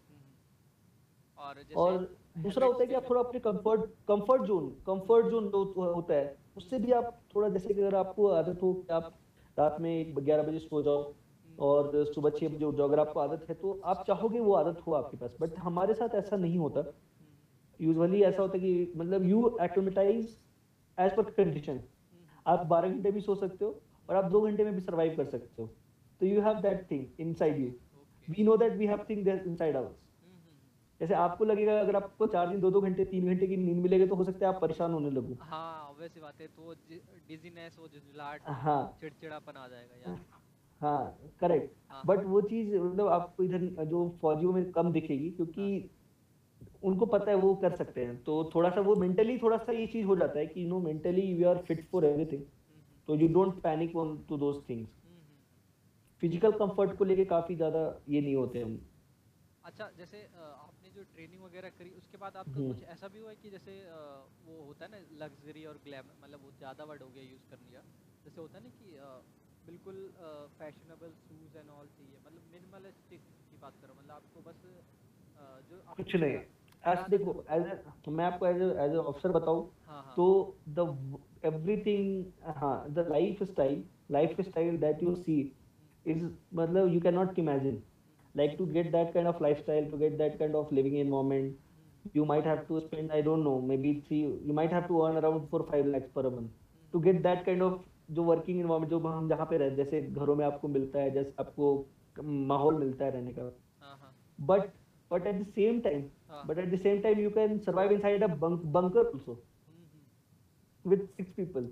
और और दूसरा होता है कि आप थोड़ा अपने comfort comfort zone comfort zone होता है। उससे भी आप थोड़ा जैसे कि अगर आपको आदत हो कि आप रात में ग्यारह बजे सो जाओ और सुबह छह बजे उठ जाओ। अगर आपको आदत है तो आप चाहोगे वो आदत हो आपके पास बट हमारे साथ ऐसा नहीं होता। यूजुअली ऐसा होता है कि मतलब you acclimatize as per condition आप बारह घंटे भी सो सकते हो और आप दो घंटे में भी सर्वाइव कर सकते हो। तो you have that thing inside you we know that we have thing inside ours जैसे आपको लगेगा अगर आपको चार दिन दो दो घंटे तीन घंटे की नींद मिलेगी तो हो सकता है आप परेशान होने लगो। हाँ वैसी बात है तो डिजीनेस वो झुंझलाहट हाँ। चिड़चिड़ापन आ जाएगा यार। हाँ करेक्ट हाँ। बट वो चीज़ मतलब आपको इधर जो फौजियों में कम दिखेगी क्योंकि उनको पता है वो कर सकते हैं। तो थोड़ा सा वो मेंटली थोड़ा सा ये चीज़ हो जाता है कि you know mentally we are fit for everything तो you don't panic on to those things physical comfort को लेके काफ़ी ज़्यादा ये नहीं होते हम। अच्छा जैसे आपने जो ट्रेनिंग वगैरह करी उसके बाद आपका हम्म। कुछ ऐसा भी हुआ है कि जैसे वो होता है ना लग्जरी और ग्लैम मतलब वो ज़्यादा वर्ड हो गया यूज़ कर लिया जैसे होता है ना कि बिल्कुल फैशनेबल शूज़ एंड ऑल चाहिए मतलब मिनिमलिस्टिक की बात करो मतलब आपको बस जो कुछ नहीं। आज देखो एज मैं आपको एज एज ऑफिसर बताऊँ हाँ, हाँ। तो द एवरीथिंग हाँ the lifestyle lifestyle that you see is मतलब you can not imagine like to get that kind of lifestyle to get that kind of living environment you might have to spend I don't know maybe three you might have to earn around four five lakhs per month to get that kind of जो working environment जो हम जहाँ पे रहते हैं जैसे घरों में आपको मिलता है जैसे आपको माहौल मिलता है रहने का। हाँ, बट uh-huh. हाँ but but at the same time हाँ but at the same time you can survive inside a bunker also hmm, hmm, with six people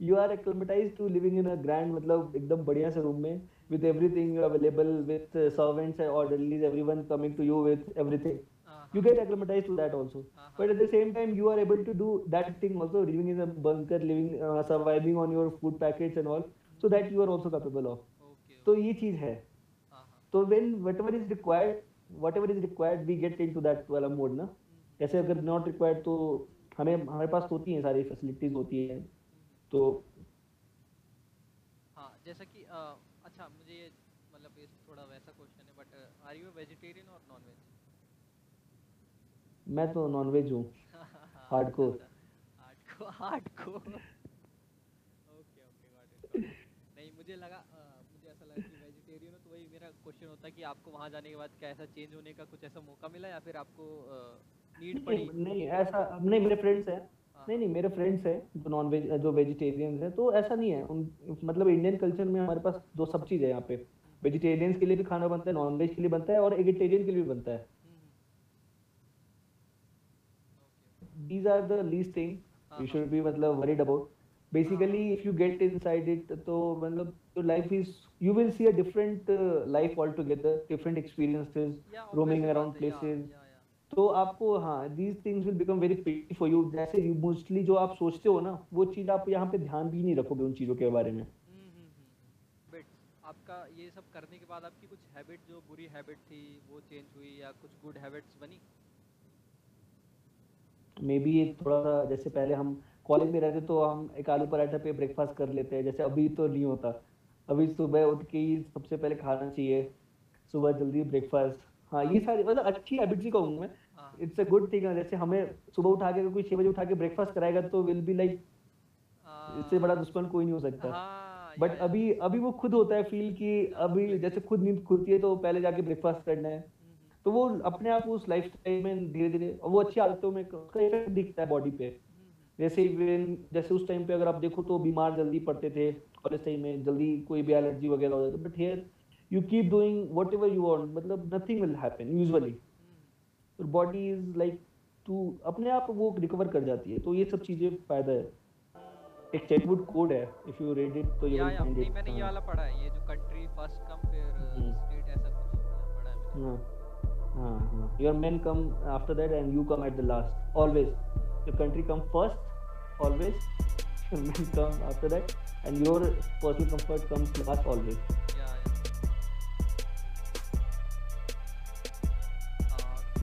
you are acclimatized to living in a grand मतलब एकदम बढ़िया से room में with everything available with uh, servants and orderlies everyone coming to you with everything हाँ you get acclimatized to that also हाँ but at the same time you are able to do that thing also living in a bunker living uh, surviving on your food packets and all so that you are also capable of okay तो ये चीज़ है हाँ हाँ तो when whatever is required whatever is required we get into that वाला mode ना। जैसे अगर not required तो हमें हमारे पास होती हैं सारी फैसिलिटीज़ होती हैं। तो हाँ जैसा कि अ, अच्छा मुझे ये मतलब ये थोड़ा वैसा क्वेश्चन है बट आर यू वेजिटेरियन और नॉन वेज मैं तो नॉनवेज हूँ। Hardcore hardcore hardcore okay okay got it नहीं मुझे लगा अ, मुझे ऐसा लगा कि वेजिटेरियन हो तो वही मेरा क्वेश्चन होता है कि आपको वहाँ जाने के बाद क्या ऐसा चेंज होने का कुछ ऐसा मौका मिला या फिर आपको नीड पड़ी? नहीं नहीं ऐसा नहीं मेरे फ्रेंड्स हैं। हाँ, नहीं नहीं मेरे फ्रेंड्स हैं जो नॉन वेज जो वेजिटेरियंस हैं तो ऐसा नहीं है। उन मतलब इंडियन कल्चर में हमारे पास दो सब चीज़ है यहाँ पे। वेजिटेरियंस के लिए भी खाना बनता है नॉन वेज के लिए बनता है और एगिटेरियन के लिए भी बनता है। The least thing हाँ, you हाँ, should be मतलब worried about. Basically if you get inside it तो मतलब your life is you will see a different uh, life altogether different experiences या roaming around या places. या या तो आपको हाँ these things will become very petty for you. जैसे you mostly जो आप सोचते हो ना वो चीज़ आप यहाँ पे ध्यान भी नहीं रखोगे उन चीज़ों के बारे में। हम्म हम्म हम्म। बट आपका ये सब करने के बाद आपकी कुछ हैबिट जो बुरी हैबिट थी वो चेंज हुई या कुछ गुड हैबिट्स बनी? मे बी ये थोड़ा सा जैसे पहले हम कॉलेज में रहते तो हम एक आलू पराठा पे ब्रेकफास्ट कर लेते हैं। जैसे अभी तो नहीं होता। अभी सुबह उठ के ही सबसे पहले खाना चाहिए सुबह जल्दी ब्रेकफास्ट हाँ ये सारी मतलब अच्छी हैबिट्स ही कहूँगा मैं। हाँ। इट्स अ गुड थिंग जैसे हमें सुबह उठा के कोई छह बजे उठा के ब्रेकफास्ट कराएगा तो विल बी लाइक इससे बड़ा दुश्मन कोई नहीं हो सकता। हाँ बट अभी अभी वो खुद होता है फील कि अभी जैसे खुद नींद खुलती है तो पहले जाके ब्रेकफास्ट करना है। हम्म, तो वो अपने आप उस लाइफ स्टाइल में धीरे धीरे वो अच्छी आदतों में उसका इफ़ेक्ट दिखता है बॉडी पे। हम्म, जैसे इवन जैसे उस टाइम पे अगर आप देखो तो बीमार जल्दी पड़ते थे। टाइम में जल्दी कोई भी एलर्जी वगैरह हो जाता but here you keep doing whatever you want मतलब nothing will happen usually hmm, body is like to अपने आप वो रिकवर कर जाती है तो ये सब चीज़ें फ़ायदा है। एक चेकवुड कोड है इफ़ यू रीड इट तो यू या या नहीं मैंने ये वाला पढ़ा है ये जो कंट्री फ़र्स्ट कम फिर हम्म। स्टेट ऐसा कुछ पढ़ा है मैंने। हाँ हाँ हाँ। Your after that and you come at the last always. Your country come first always. your men come after that and your personal comfort comes last always. या